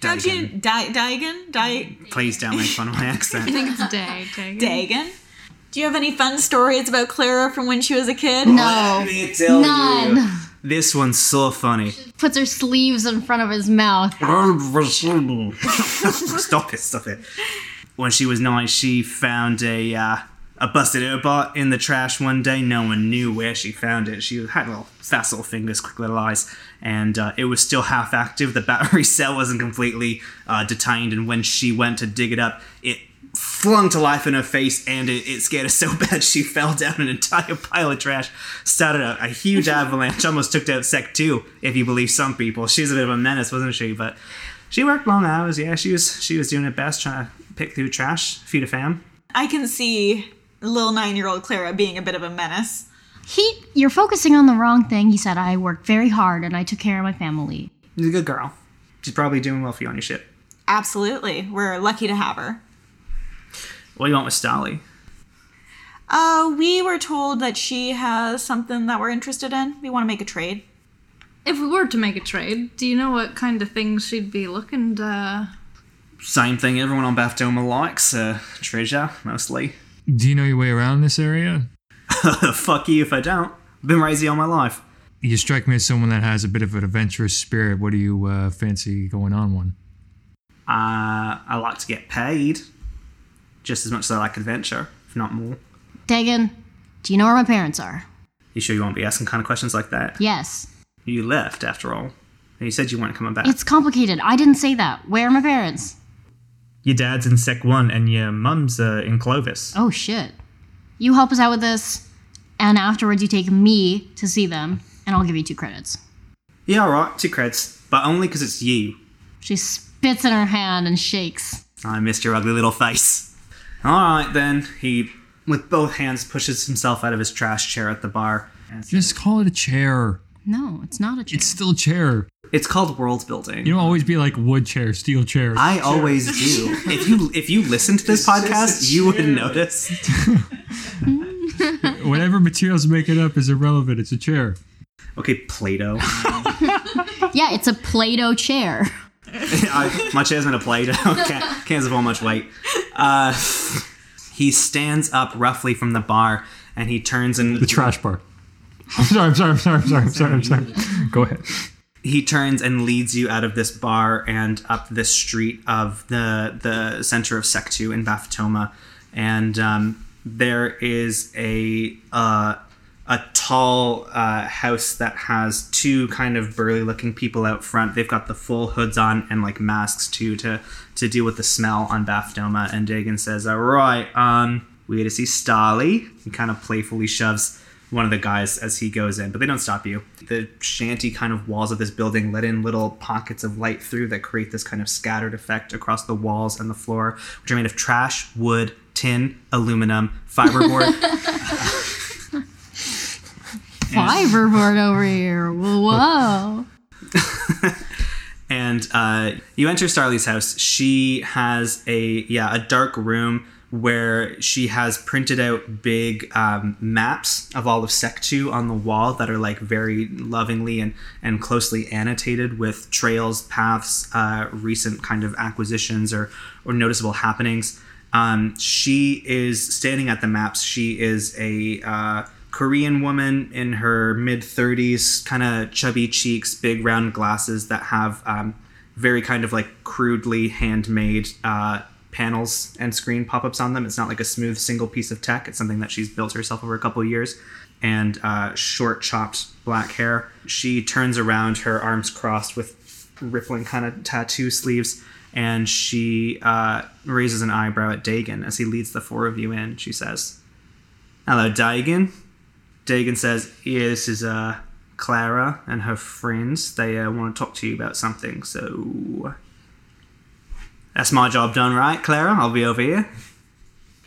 Don't you Di- Digan? Di- Please don't make fun of my accent. I think it's day. Day. Dagan? Do you have any fun stories about Clara from when she was a kid? No. me tell None. This one's so funny. Puts her sleeves in front of his mouth. stop it, stop it. When she was nine, she found a uh, a busted airbot in the trash one day. No one knew where she found it. She had little fast little fingers, quick little eyes, and uh, it was still half active. The battery cell wasn't completely uh, detained, and when she went to dig it up, it flung to life in her face, and it, it scared her so bad she fell down an entire pile of trash, started a, a huge avalanche, almost took out Sec 2, if you believe some people. She was a bit of a menace, wasn't she? But she worked long hours, yeah. She was she was doing her best, trying to pick through trash, feed a fam. I can see little nine year old Clara being a bit of a menace. He, you're focusing on the wrong thing. He said, I worked very hard and I took care of my family. She's a good girl. She's probably doing well for you on your ship. Absolutely. We're lucky to have her. What do you want with Starly? Uh, we were told that she has something that we're interested in. We want to make a trade. If we were to make a trade, do you know what kind of things she'd be looking to? Same thing everyone on Baphtoma likes. Uh, treasure, mostly. Do you know your way around this area? Fuck you if I don't. Been raised here all my life. You strike me as someone that has a bit of an adventurous spirit. What do you uh, fancy going on one? Uh, I like to get paid. Just as much as I like adventure, if not more. Dagan, do you know where my parents are? You sure you won't be asking kind of questions like that? Yes. You left, after all. And you said you weren't coming back. It's complicated. I didn't say that. Where are my parents? Your dad's in Sec 1 and your mum's uh, in Clovis. Oh shit. You help us out with this, and afterwards you take me to see them, and I'll give you two credits. Yeah, alright, two credits, But only because it's you. She spits in her hand and shakes. I missed your ugly little face. Alright then. He, with both hands, pushes himself out of his trash chair at the bar. Just call it a chair. No, it's not a chair. It's still a chair. It's called world building. You don't always be like wood chair, steel chair. I always do. If you if you listen to this podcast, you would notice. Whatever materials make it up is irrelevant. It's a chair. Okay, Play-Doh. yeah, it's a Play-Doh chair. I, my chair's made of Play-Doh. Can't, can't support much weight. Uh, he stands up roughly from the bar and he turns and The trash bar. I'm sorry, I'm sorry, I'm sorry, I'm sorry, I'm sorry, I'm sorry. Go ahead. He turns and leads you out of this bar and up this street of the the center of Sec 2 in Baphtoma, and um, there is a uh, a tall uh, house that has two kind of burly looking people out front. They've got the full hoods on and like masks too to to deal with the smell on Baphtoma. And Dagan says, "All right, um, we to see Starly." He kind of playfully shoves one of the guys as he goes in, but they don't stop you. The shanty kind of walls of this building let in little pockets of light through that create this kind of scattered effect across the walls and the floor, which are made of trash, wood, tin, aluminum, fiberboard. Fiberboard over here. Whoa. and uh, you enter Starly's house. She has a yeah a dark room where she has printed out big um, maps of all of Sec 2 on the wall that are like very lovingly and and closely annotated with trails, paths, uh, recent kind of acquisitions or or noticeable happenings. Um, she is standing at the maps. She is a uh, Korean woman in her mid 30s, kind of chubby cheeks, big round glasses that have um, very kind of like crudely handmade uh, panels and screen pop ups on them. It's not like a smooth single piece of tech, it's something that she's built herself over a couple of years. And uh, short, chopped black hair. She turns around, her arms crossed with rippling kind of tattoo sleeves, and she uh, raises an eyebrow at Dagon as he leads the four of you in. She says, Hello, Dagon. Dagon says, Yeah, this is uh, Clara and her friends. They uh, want to talk to you about something, so. That's my job done, right, Clara? I'll be over here.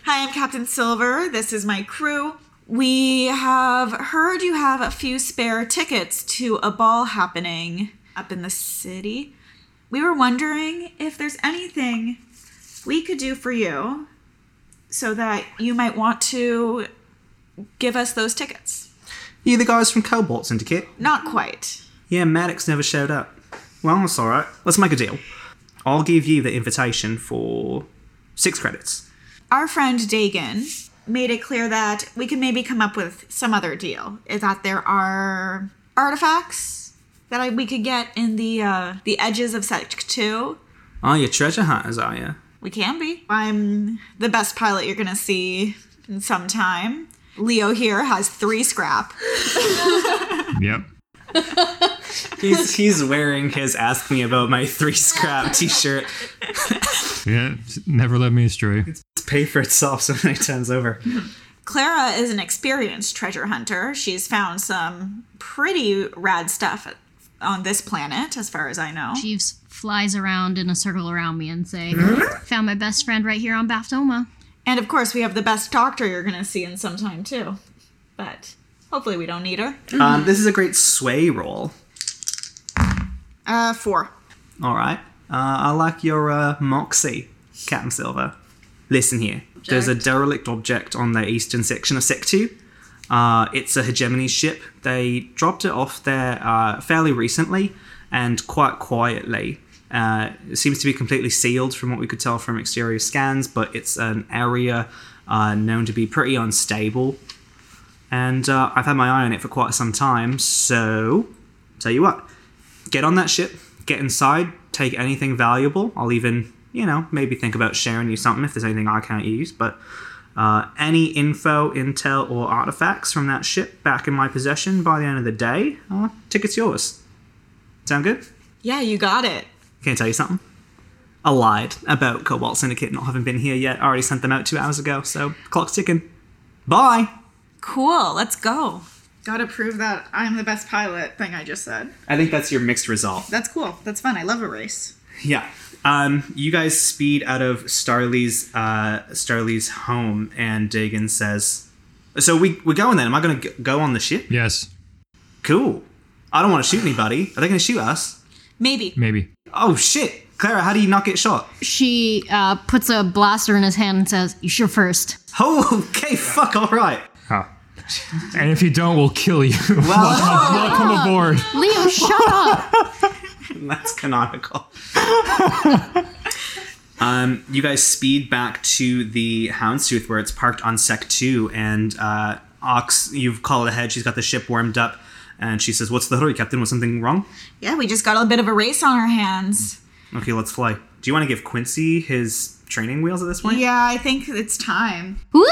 Hi, I'm Captain Silver. This is my crew. We have heard you have a few spare tickets to a ball happening up in the city. We were wondering if there's anything we could do for you so that you might want to give us those tickets. You the guys from Cobalt Syndicate? Not quite. Yeah, Maddox never showed up. Well, that's alright. Let's make a deal. I'll give you the invitation for six credits. Our friend Dagon made it clear that we could maybe come up with some other deal. Is that there are artifacts that I, we could get in the uh, the edges of Sect Two. Oh, you treasure hunters, are you? We can be. I'm the best pilot you're gonna see in some time. Leo here has three scrap. Yep. He's he's wearing his "Ask Me About My Three Scrap" T-shirt. Yeah. Never led me astray. It's pay for itself so many times over. Clara is an experienced treasure hunter. She's found some pretty rad stuff on this planet, as far as I know. Jeeves flies around in a circle around me and say, hmm? "Found my best friend right here on Baftoma." And of course, we have the best doctor you're gonna see in some time too. But hopefully, we don't need her. Um, this is a great sway roll. Uh, four. All right. Uh, I like your uh, moxie, Captain Silver. Listen here. There's a derelict object on the eastern section of Sec 2. Uh, it's a hegemony ship. They dropped it off there uh, fairly recently and quite quietly. Uh, it seems to be completely sealed from what we could tell from exterior scans, but it's an area uh, known to be pretty unstable. And uh, I've had my eye on it for quite some time, so tell you what, get on that ship, get inside, take anything valuable. I'll even, you know, maybe think about sharing you something if there's anything I can't use. But uh, any info, intel, or artifacts from that ship back in my possession by the end of the day, uh, ticket's yours. Sound good? Yeah, you got it. Can I tell you something? I lied about Cobalt Syndicate not having been here yet. I already sent them out two hours ago, so clock's ticking. Bye! Cool. Let's go. Gotta prove that I'm the best pilot thing I just said. I think that's your mixed result. That's cool. That's fun. I love a race. Yeah. Um, you guys speed out of Starly's uh, Starly's home, and Dagon says, "So we we're going then. Am I going to go on the ship? Yes. Cool. I don't want to shoot anybody. Are they going to shoot us? Maybe. Maybe. Oh shit, Clara, how do you not get shot? She uh, puts a blaster in his hand and says, "You sure first. Oh, okay, fuck, all right. And if you don't, we'll kill you. Welcome aboard. Leo, shut up. That's canonical. um, you guys speed back to the Houndstooth where it's parked on Sec 2, and uh, Ox, you've called ahead. She's got the ship warmed up, and she says, What's the hurry, Captain? Was something wrong? Yeah, we just got a bit of a race on our hands. Okay, let's fly. Do you want to give Quincy his training wheels at this point? Yeah, I think it's time. Woo!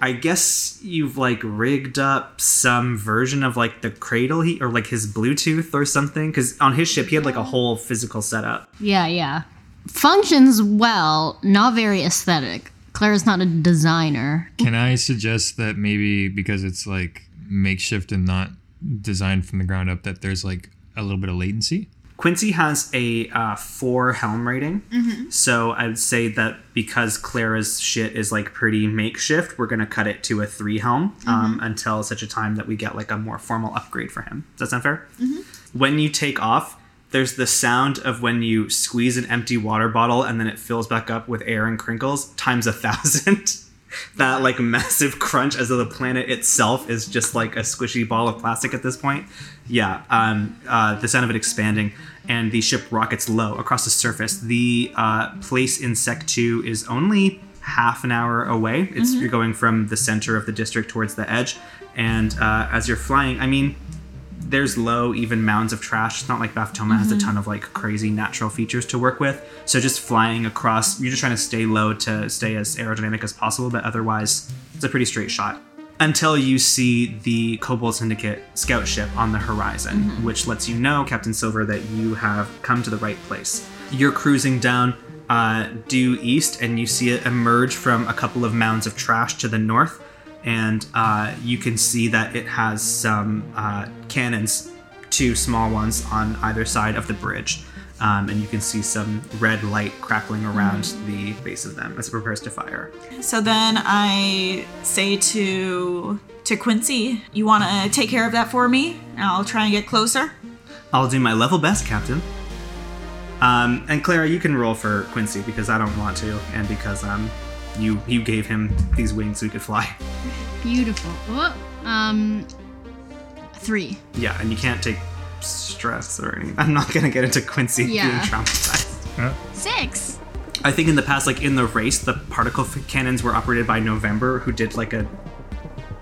I guess you've like rigged up some version of like the cradle he or like his Bluetooth or something because on his ship he had like a whole physical setup. Yeah, yeah. Functions well, not very aesthetic. Claire's not a designer. Can I suggest that maybe because it's like makeshift and not designed from the ground up, that there's like a little bit of latency? Quincy has a uh, four helm rating, so I would say that because Clara's shit is like pretty makeshift, we're gonna cut it to a three helm um, until such a time that we get like a more formal upgrade for him. Does that sound fair? When you take off, there's the sound of when you squeeze an empty water bottle and then it fills back up with air and crinkles times a thousand. that like massive crunch as though the planet itself is just like a squishy ball of plastic at this point. Yeah, um, uh, the sound of it expanding, and the ship rockets low across the surface. The uh, place in Sec 2 is only half an hour away. It's you're going from the center of the district towards the edge, and uh, as you're flying, I mean, there's low even mounds of trash. It's not like Baftoma has a ton of like crazy natural features to work with. So just flying across, you're just trying to stay low to stay as aerodynamic as possible, but otherwise, it's a pretty straight shot. Until you see the Cobalt Syndicate scout ship on the horizon, which lets you know, Captain Silver, that you have come to the right place. You're cruising down uh, due east, and you see it emerge from a couple of mounds of trash to the north and uh, you can see that it has some uh, cannons, two small ones on either side of the bridge. Um, and you can see some red light crackling around the base of them as it prepares to fire. So then I say to to Quincy, "You want to take care of that for me? I'll try and get closer." I'll do my level best, Captain. Um, and Clara, you can roll for Quincy because I don't want to, and because um, you you gave him these wings so he could fly. Beautiful. Oh, um, three. Yeah, and you can't take stress or anything. I'm not gonna get into Quincy being Yeah. traumatized. Six. I think in the past, like in the race, the particle cannons were operated by November, who did like a,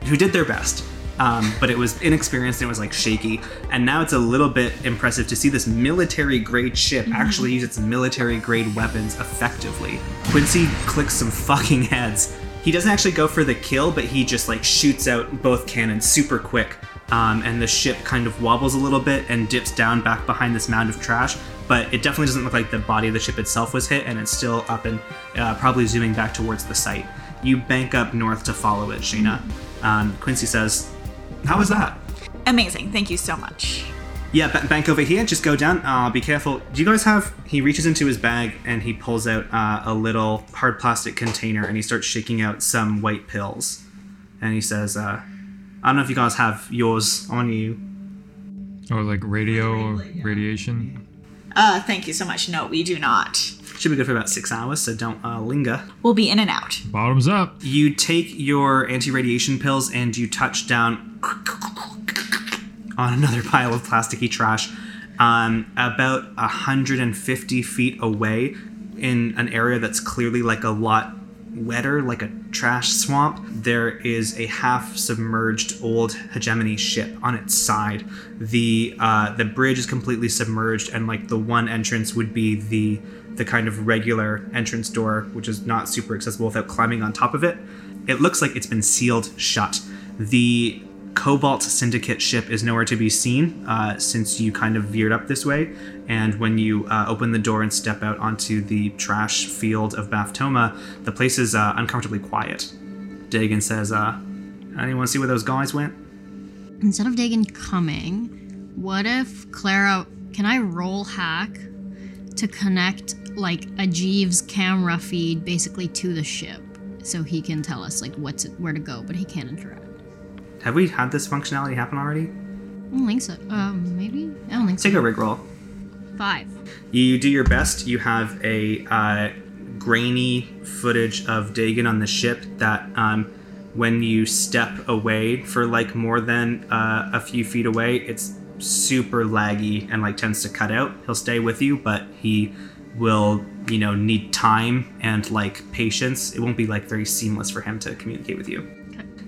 who did their best. Um, but it was inexperienced and it was like shaky. And now it's a little bit impressive to see this military grade ship actually use its military grade weapons effectively. Quincy clicks some fucking heads. He doesn't actually go for the kill, but he just like shoots out both cannons super quick. Um, and the ship kind of wobbles a little bit and dips down back behind this mound of trash. But it definitely doesn't look like the body of the ship itself was hit, and it's still up and uh, probably zooming back towards the site. You bank up north to follow it, Shayna. Um, Quincy says, How was that? Amazing. Thank you so much. Yeah, ba- bank over here. Just go down. Uh, be careful. Do you guys have? He reaches into his bag and he pulls out uh, a little hard plastic container and he starts shaking out some white pills. And he says, uh, "I don't know if you guys have yours on you." Or like radio or radiation. Uh, thank you so much. No, we do not. Should be good for about six hours, so don't uh, linger. We'll be in and out. Bottoms up. You take your anti-radiation pills and you touch down on another pile of plasticky trash um, about 150 feet away in an area that's clearly like a lot wetter, like a trash swamp. There is a half submerged old hegemony ship on its side. The uh, the bridge is completely submerged, and like the one entrance would be the the kind of regular entrance door, which is not super accessible without climbing on top of it. It looks like it's been sealed shut. The Cobalt Syndicate ship is nowhere to be seen uh, since you kind of veered up this way. And when you uh, open the door and step out onto the trash field of Baftoma, the place is uh, uncomfortably quiet. Dagan says, uh, Anyone see where those guys went? Instead of Dagon coming, what if Clara? Can I roll hack to connect like a Jeeves camera feed basically to the ship, so he can tell us like what's where to go, but he can't interact. Have we had this functionality happen already? I don't think so. Um, maybe I don't think so. Take a rig roll. Five. You do your best. You have a uh, grainy footage of Dagon on the ship that, um, when you step away for like more than uh, a few feet away, it's super laggy and like tends to cut out. He'll stay with you, but he will, you know, need time and like patience. It won't be like very seamless for him to communicate with you.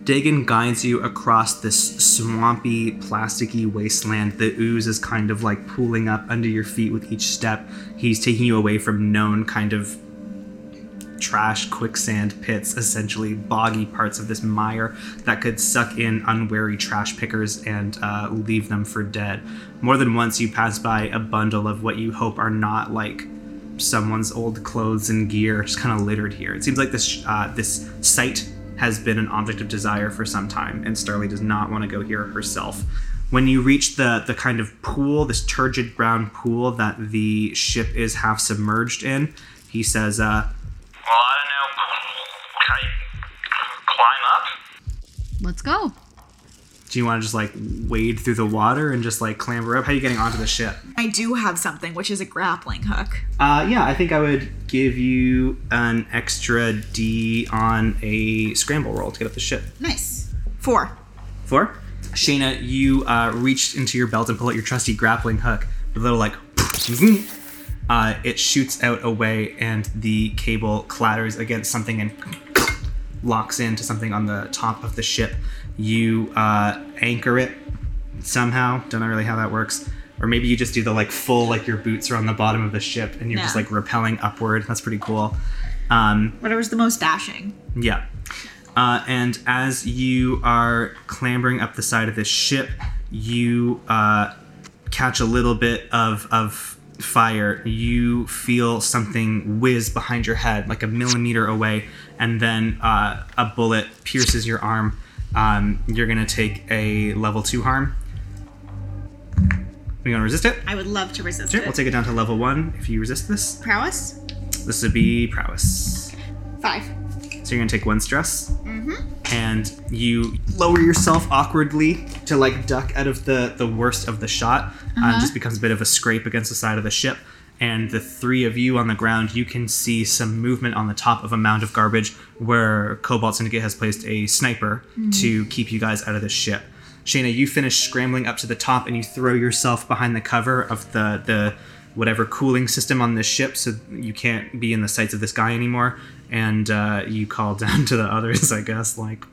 Dagon guides you across this swampy, plasticky wasteland. The ooze is kind of like pooling up under your feet with each step. He's taking you away from known kind of trash quicksand pits, essentially boggy parts of this mire that could suck in unwary trash pickers and uh, leave them for dead. More than once, you pass by a bundle of what you hope are not like someone's old clothes and gear, just kind of littered here. It seems like this uh, this site has been an object of desire for some time, and Starly does not want to go here herself. When you reach the the kind of pool, this turgid brown pool that the ship is half submerged in, he says, uh, Well, I don't know. Can I climb up? Let's go. "Do you want to just like wade through the water and just like clamber up? How are you getting onto the ship?" I do have something, which is a grappling hook. Uh, yeah, I think I would give you an extra D on a scramble roll to get up the ship. Nice. Four. Four. Shayna, you uh, reach into your belt and pull out your trusty grappling hook. The little like uh, it shoots out away and the cable clatters against something and locks into something on the top of the ship. You uh, anchor it somehow. Don't know really how that works. Or maybe you just do the like full like your boots are on the bottom of the ship and you're just like rappelling upward. That's pretty cool. Um, Whatever's the most dashing. yeah. Uh, and as you are clambering up the side of this ship, you uh, catch a little bit of, of fire. You feel something whiz behind your head, like a millimeter away, and then uh, a bullet pierces your arm. Um, you're going to take a level two harm. Are you going to resist it? I would love to resist Sure. it. We'll take it down to level one if you resist this. Prowess? This would be prowess. Five. So you're gonna take one stress, mm-hmm. and you lower yourself awkwardly to like duck out of the the worst of the shot. Uh, just becomes a bit of a scrape against the side of the ship, and the three of you on the ground, you can see some movement on the top of a mound of garbage where Cobalt Syndicate has placed a sniper to keep you guys out of the ship. Shayna, you finish scrambling up to the top, and you throw yourself behind the cover of the the whatever cooling system on this ship, so you can't be in the sights of this guy anymore. And uh, you call down to the others, I guess, like,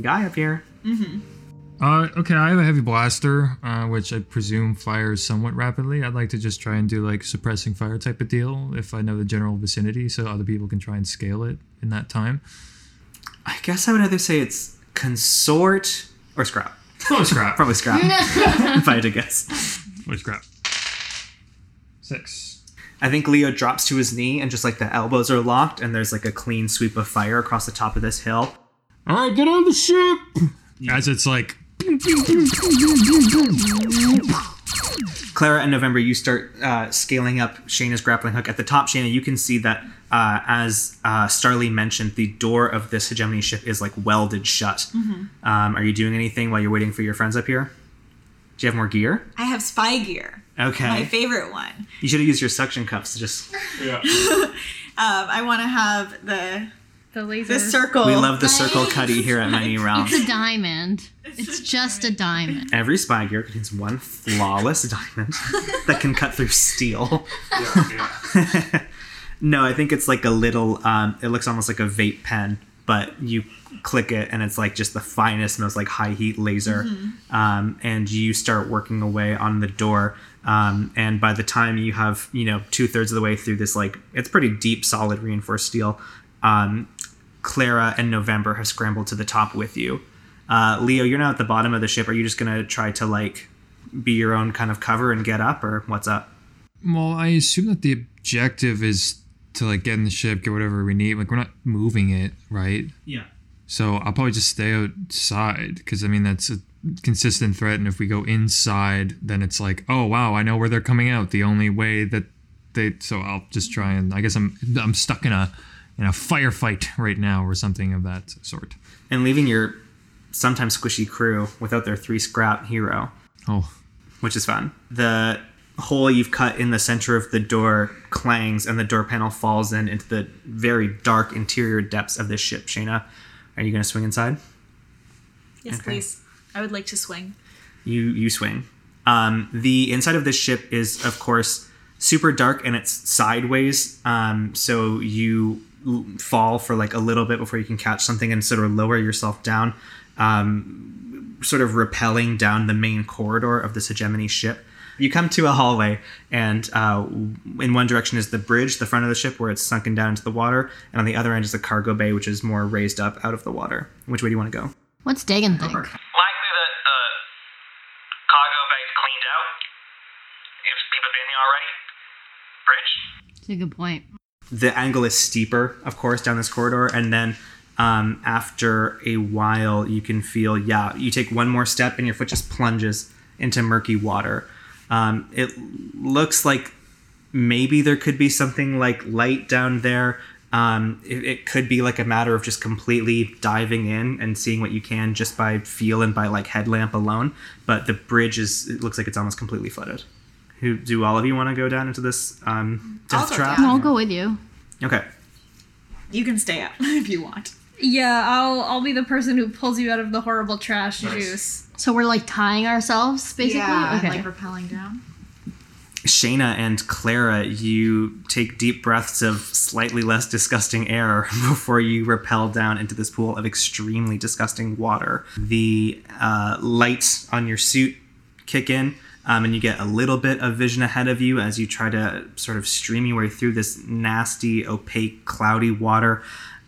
guy up here. Uh, okay, I have a heavy blaster, uh, which I presume fires somewhat rapidly. I'd like to just try and do like suppressing fire type of deal if I know the general vicinity, so other people can try and scale it in that time. I guess I would either say it's consort or scrap. Oh, scrap. Probably scrap, if I had to guess. What scrap? Six. I think Leo drops to his knee and just like the elbows are locked, and there's like a clean sweep of fire across the top of this hill. All right, get on the ship. As it's like, Clara and November, you start uh, scaling up Shayna's grappling hook. At the top, Shayna, you can see that uh, as uh, Starly mentioned, the door of this hegemony ship is like welded shut. Um, are you doing anything while you're waiting for your friends up here? Do you have more gear? I have spy gear. Okay. My favorite one. You should have used your suction cups to just. Um, I want to have the The laser. the circle. We love the circle cutty here at Many Realms. It's a diamond. It's just a diamond. Every spy gear contains one flawless diamond that can cut through steel. no, I think it's like a little. Um, it looks almost like a vape pen, but you click it and it's like just the finest, most like high heat laser. Um, and you start working away on the door. Um, and by the time you have you know two thirds of the way through this, like it's pretty deep, solid reinforced steel. Um, Clara and November have scrambled to the top with you. Uh, Leo, you're now at the bottom of the ship. Are you just gonna try to like be your own kind of cover and get up, or what's up? well, I assume that the objective is to like get in the ship, get whatever we need. Like we're not moving it, right? Yeah. So I'll probably just stay outside because I mean that's a consistent threat, and if we go inside, then it's like, oh wow, I know where they're coming out. The only way that they, so I'll just try and I guess I'm I'm stuck in a in a firefight right now or something of that sort. And leaving your sometimes squishy crew without their three scrap hero, Oh, which is fun. The hole you've cut in the center of the door clangs, and the door panel falls in into the very dark interior depths of this ship. Shayna, are you gonna swing inside? Yes, Okay. please. I would like to swing. you you swing. Um, the inside of this ship is, of course, super dark and it's sideways. Um, so you l- fall for like a little bit before you can catch something and sort of lower yourself down, um, sort of rappelling down the main corridor of this hegemony ship. You come to a hallway, and uh, in one direction is the bridge, the front of the ship, where it's sunken down into the water, and on the other end is the cargo bay, which is more raised up out of the water. Which way do you want to go? What's Dagon think? Likely that uh, cargo bay's cleaned out. If people been here already. Bridge? It's a good point. The angle is steeper, of course, down this corridor, and then um, after a while, you can feel yeah. You take one more step, and your foot just plunges into murky water. Um, it looks like maybe there could be something like light down there. Um, it, it could be like a matter of just completely diving in and seeing what you can just by feel and by like headlamp alone. But the bridge is it looks like it's almost completely flooded. Who do all of you want to go down into this um, I'll death go trap? down. I'll go with you. Okay. You can stay up if you want. Yeah, I'll I'll be the person who pulls you out of the horrible trash juice. So we're like tying ourselves, basically. Yeah, okay. like rappelling down. Shayna and Clara, you take deep breaths of slightly less disgusting air before you rappel down into this pool of extremely disgusting water. The uh, lights on your suit kick in, um, and you get a little bit of vision ahead of you as you try to sort of stream your way through this nasty, opaque, cloudy water.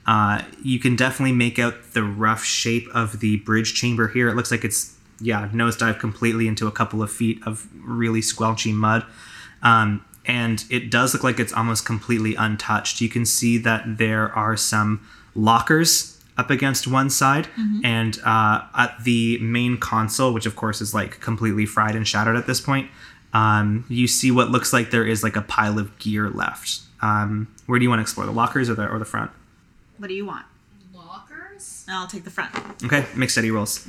Uh, you can definitely make out the rough shape of the bridge chamber here. It looks like it's yeah nosedive completely into a couple of feet of really squelchy mud. Um, and it does look like it's almost completely untouched. You can see that there are some lockers up against one side, and uh, at the main console, which of course is like completely fried and shattered at this point, um, you see what looks like there is like a pile of gear left. Um, where do you want to explore, the lockers or the or the front? What do you want? Lockers? I'll take the front. Okay, make steady rolls.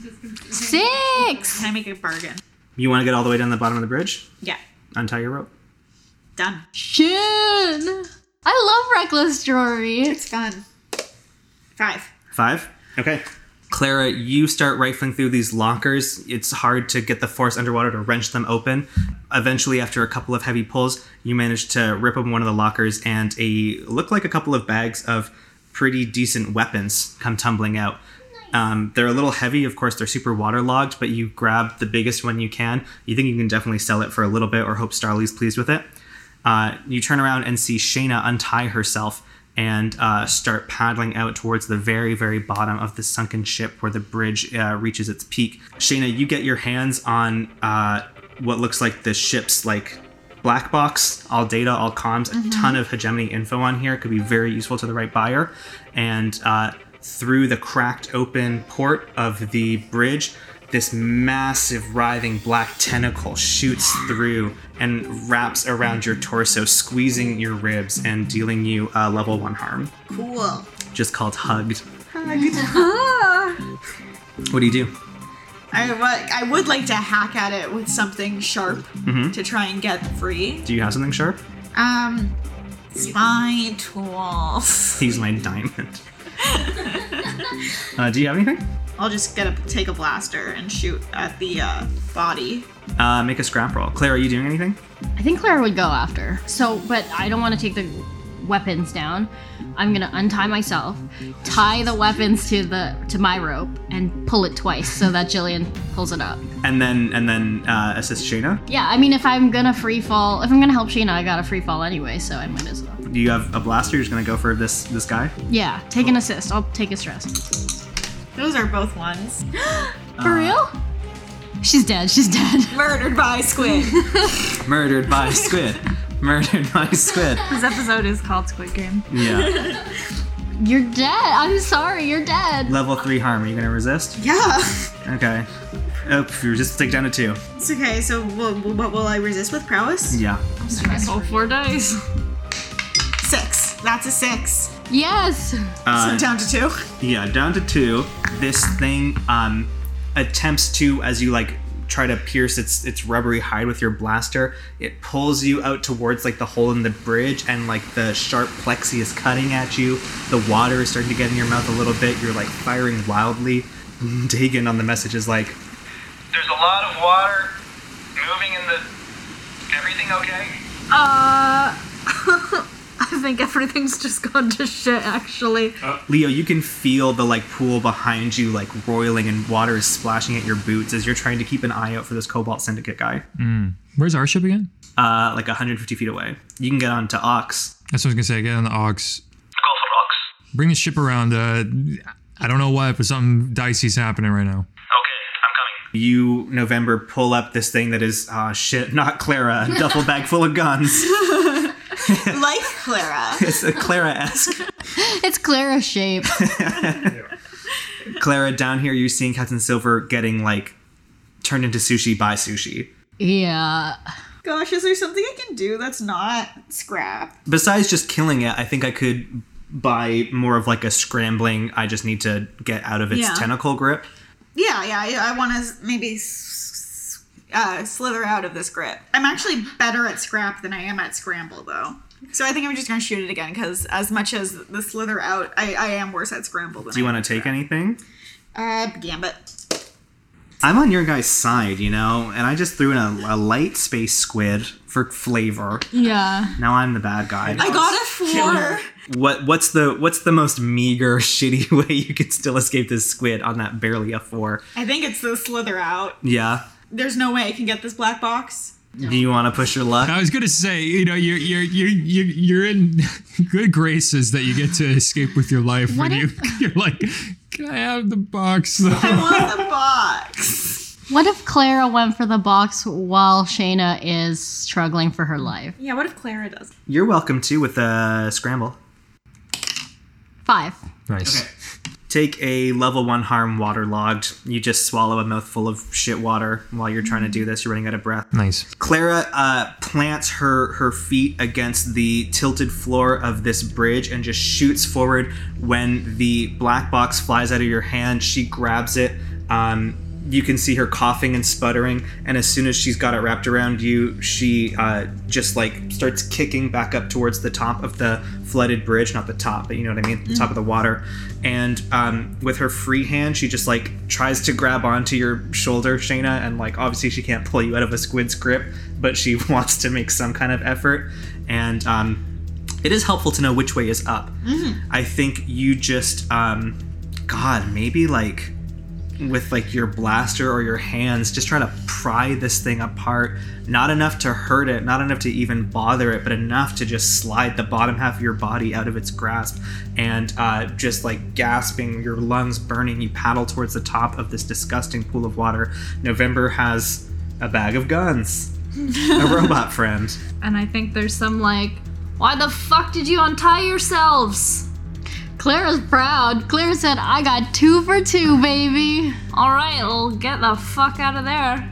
Six! Can I make a bargain? You want to get all the way down the bottom of the bridge? Yeah. Untie your rope. Done. Shin! I love Reckless Jewelry. It's fun. Five. Five. Okay. Clara, you start rifling through these lockers. It's hard to get the force underwater to wrench them open. Eventually, after a couple of heavy pulls, you manage to rip open one of the lockers, and a look like a couple of bags of pretty decent weapons come tumbling out. Um, they're a little heavy, of course. They're super waterlogged, but you grab the biggest one you can. You think you can definitely sell it for a little bit, or hope Starly's pleased with it. Uh, you turn around and see Shayna untie herself and uh, start paddling out towards the very, very bottom of the sunken ship where the bridge uh, reaches its peak. Shayna, you get your hands on uh, what looks like the ship's like black box, all data, all comms, a ton of hegemony info on here. Could be very useful to the right buyer. And uh, through the cracked open port of the bridge, this massive writhing black tentacle shoots through and wraps around your torso, squeezing your ribs and dealing you uh, level one harm. Cool. Just called hugged. Hugged. what do you do? I, I would like to hack at it with something sharp to try and get free. Do you have something sharp? Um, spy tools. He's my diamond. uh, do you have anything? I'll just get a take a blaster and shoot at the uh, body. Uh, make a scrap roll. Claire, are you doing anything? I think Claire would go after. So, but I don't want to take the weapons down. I'm gonna untie myself, tie the weapons to the to my rope, and pull it twice so that Jillian pulls it up. And then and then uh, assist Shayna. Yeah, I mean, if I'm gonna free fall, if I'm gonna help Sheena, I gotta free fall anyway, so I might as well. Do you have a blaster? You're just gonna go for this this guy. Yeah, take an assist. I'll take a stress. Those are both ones. For uh, real? She's dead. She's dead. Murdered by squid. Murdered by squid. Murdered by squid. This episode is called Squid Game. Yeah. You're dead. I'm sorry. You're dead. Level three harm. Are you gonna resist? yeah. Okay. Oh, you just take down to two. It's okay. So, what, what will I resist with prowess? Yeah. All four dice. Six. That's a six. Yes. Uh, so down to two. Yeah, down to two. This thing um, attempts to, as you like try to pierce its its rubbery hide with your blaster, it pulls you out towards like the hole in the bridge, and like the sharp plexi is cutting at you. The water is starting to get in your mouth a little bit. You're like firing wildly. Dagan on the message is like, There's a lot of water moving in the. Everything okay? Uh, I think everything's just gone to shit. Actually, Leo, you can feel the like pool behind you like roiling and water is splashing at your boots as you're trying to keep an eye out for this Cobalt Syndicate guy. Where's our ship again? Uh, like 150 feet away. You can get onto Ox. That's what I was gonna say. Get on the Ox. Go for rocks. Bring the ship around. Uh, I don't know what, but something dicey's happening right now. Okay, I'm coming. You, November, pull up this thing that is, ah, shit, not Clara, a duffel bag full of guns. Like Clara. It's a Clara esque. It's Clara shape. Clara, down here, you're seeing Captain Silver getting like turned into sushi by sushi. yeah. Gosh, is there something I can do that's not scrap? Besides just killing it, I think I could buy more of like a scrambling, I just need to get out of its Yeah. tentacle grip. Yeah, yeah. I, I want to maybe s- uh, slither out of this grip. I'm actually better at scrap than I am at scramble, though. So I think I'm just gonna shoot it again because as much as the slither out, I, I am worse at scramble than Do you want to am take anything? Uh, gambit. I'm on your guys' side, you know, and I just threw in a, a light space squid for flavor. Yeah. Now I'm the bad guy. I got a four. What what's the what's the most meager, shitty way you could still escape this squid on that barely a four? I think it's the slither out. Yeah. There's no way I can get this black box. Do you want to push your luck? I was gonna say, you know, you're you're you're you're, you're in good graces that you get to escape with your life What when you if- you're like, can I have the box? Though? I want the box. What if Clara went for the box while Shayna is struggling for her life? Yeah, what if Clara does? You're welcome to with a scramble. Five. nice. Take a level one harm waterlogged. You just swallow a mouthful of shit water while you're trying to do this. You're running out of breath. Nice. Clara uh, plants her her feet against the tilted floor of this bridge and just shoots forward. When the black box flies out of your hand, she grabs it. Um, you can see her coughing and sputtering, and as soon as she's got it wrapped around you, she uh, just like starts kicking back up towards the top of the flooded bridge—not the top, but you know what I mean, the top of the water. And um, with her free hand, she just like tries to grab onto your shoulder, Shayna, and like obviously she can't pull you out of a squid's grip, but she wants to make some kind of effort. And um, it is helpful to know which way is up. I think you just, um, God, maybe like with like your blaster or your hands, just try to pry this thing apart. Not enough to hurt it, not enough to even bother it, but enough to just slide the bottom half of your body out of its grasp. And uh, just like gasping, your lungs burning, you paddle towards the top of this disgusting pool of water. November has a bag of guns, a robot friend. And I think there's some like, why the fuck did you untie yourselves? Clara's proud. Clara said, I got two for two, baby. All right, well, get the fuck out of there.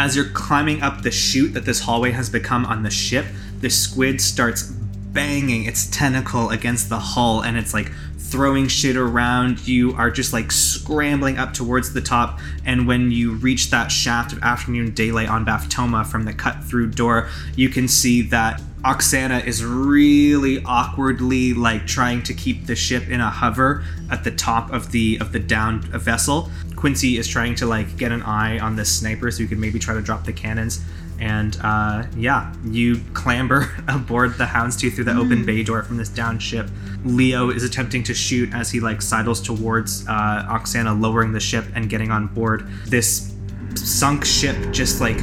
As you're climbing up the chute that this hallway has become on the ship, the squid starts banging its tentacle against the hull and it's like throwing shit around. You are just like scrambling up towards the top. And when you reach that shaft of afternoon daylight on Baphtoma from the cut through door, you can see that Oksana is really awkwardly like trying to keep the ship in a hover at the top of the of the downed vessel. Quincy is trying to like get an eye on this sniper so you could maybe try to drop the cannons. And uh, yeah, you clamber aboard the Houndstooth through the open bay door from this down ship. Leo is attempting to shoot as he like sidles towards uh, Oksana, lowering the ship and getting on board. This sunk ship just like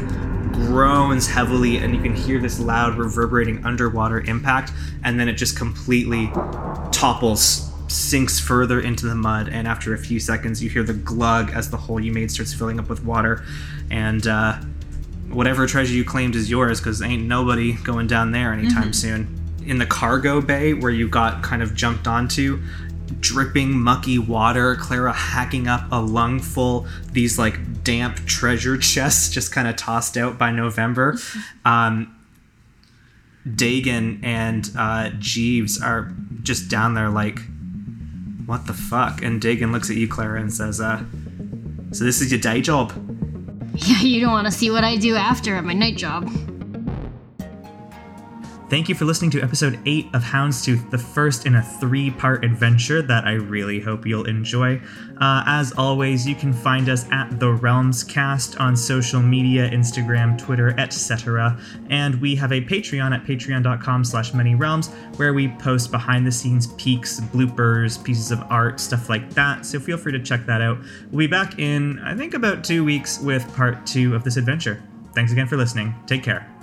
groans heavily and you can hear this loud reverberating underwater impact and then it just completely topples sinks further into the mud and after a few seconds you hear the glug as the hole you made starts filling up with water. And uh, whatever treasure you claimed is yours because ain't nobody going down there anytime soon. In the cargo bay where you got kind of jumped onto dripping mucky water clara hacking up a lungful these like damp treasure chests just kind of tossed out by november. Um, dagon and uh, jeeves are just down there like what the fuck? And dagon looks at you clara and says uh, so this is your day job? Yeah, you don't want to see what I do after at my night job. Thank you for listening to episode 8 of Houndstooth, the first in a three part adventure that I really hope you'll enjoy. Uh, as always, you can find us at The Realms Cast on social media Instagram, Twitter, etc. And we have a Patreon at patreon.com slash many realms where we post behind the scenes peeks, bloopers, pieces of art, stuff like that. So feel free to check that out. We'll be back in, I think, about two weeks with part two of this adventure. Thanks again for listening. Take care.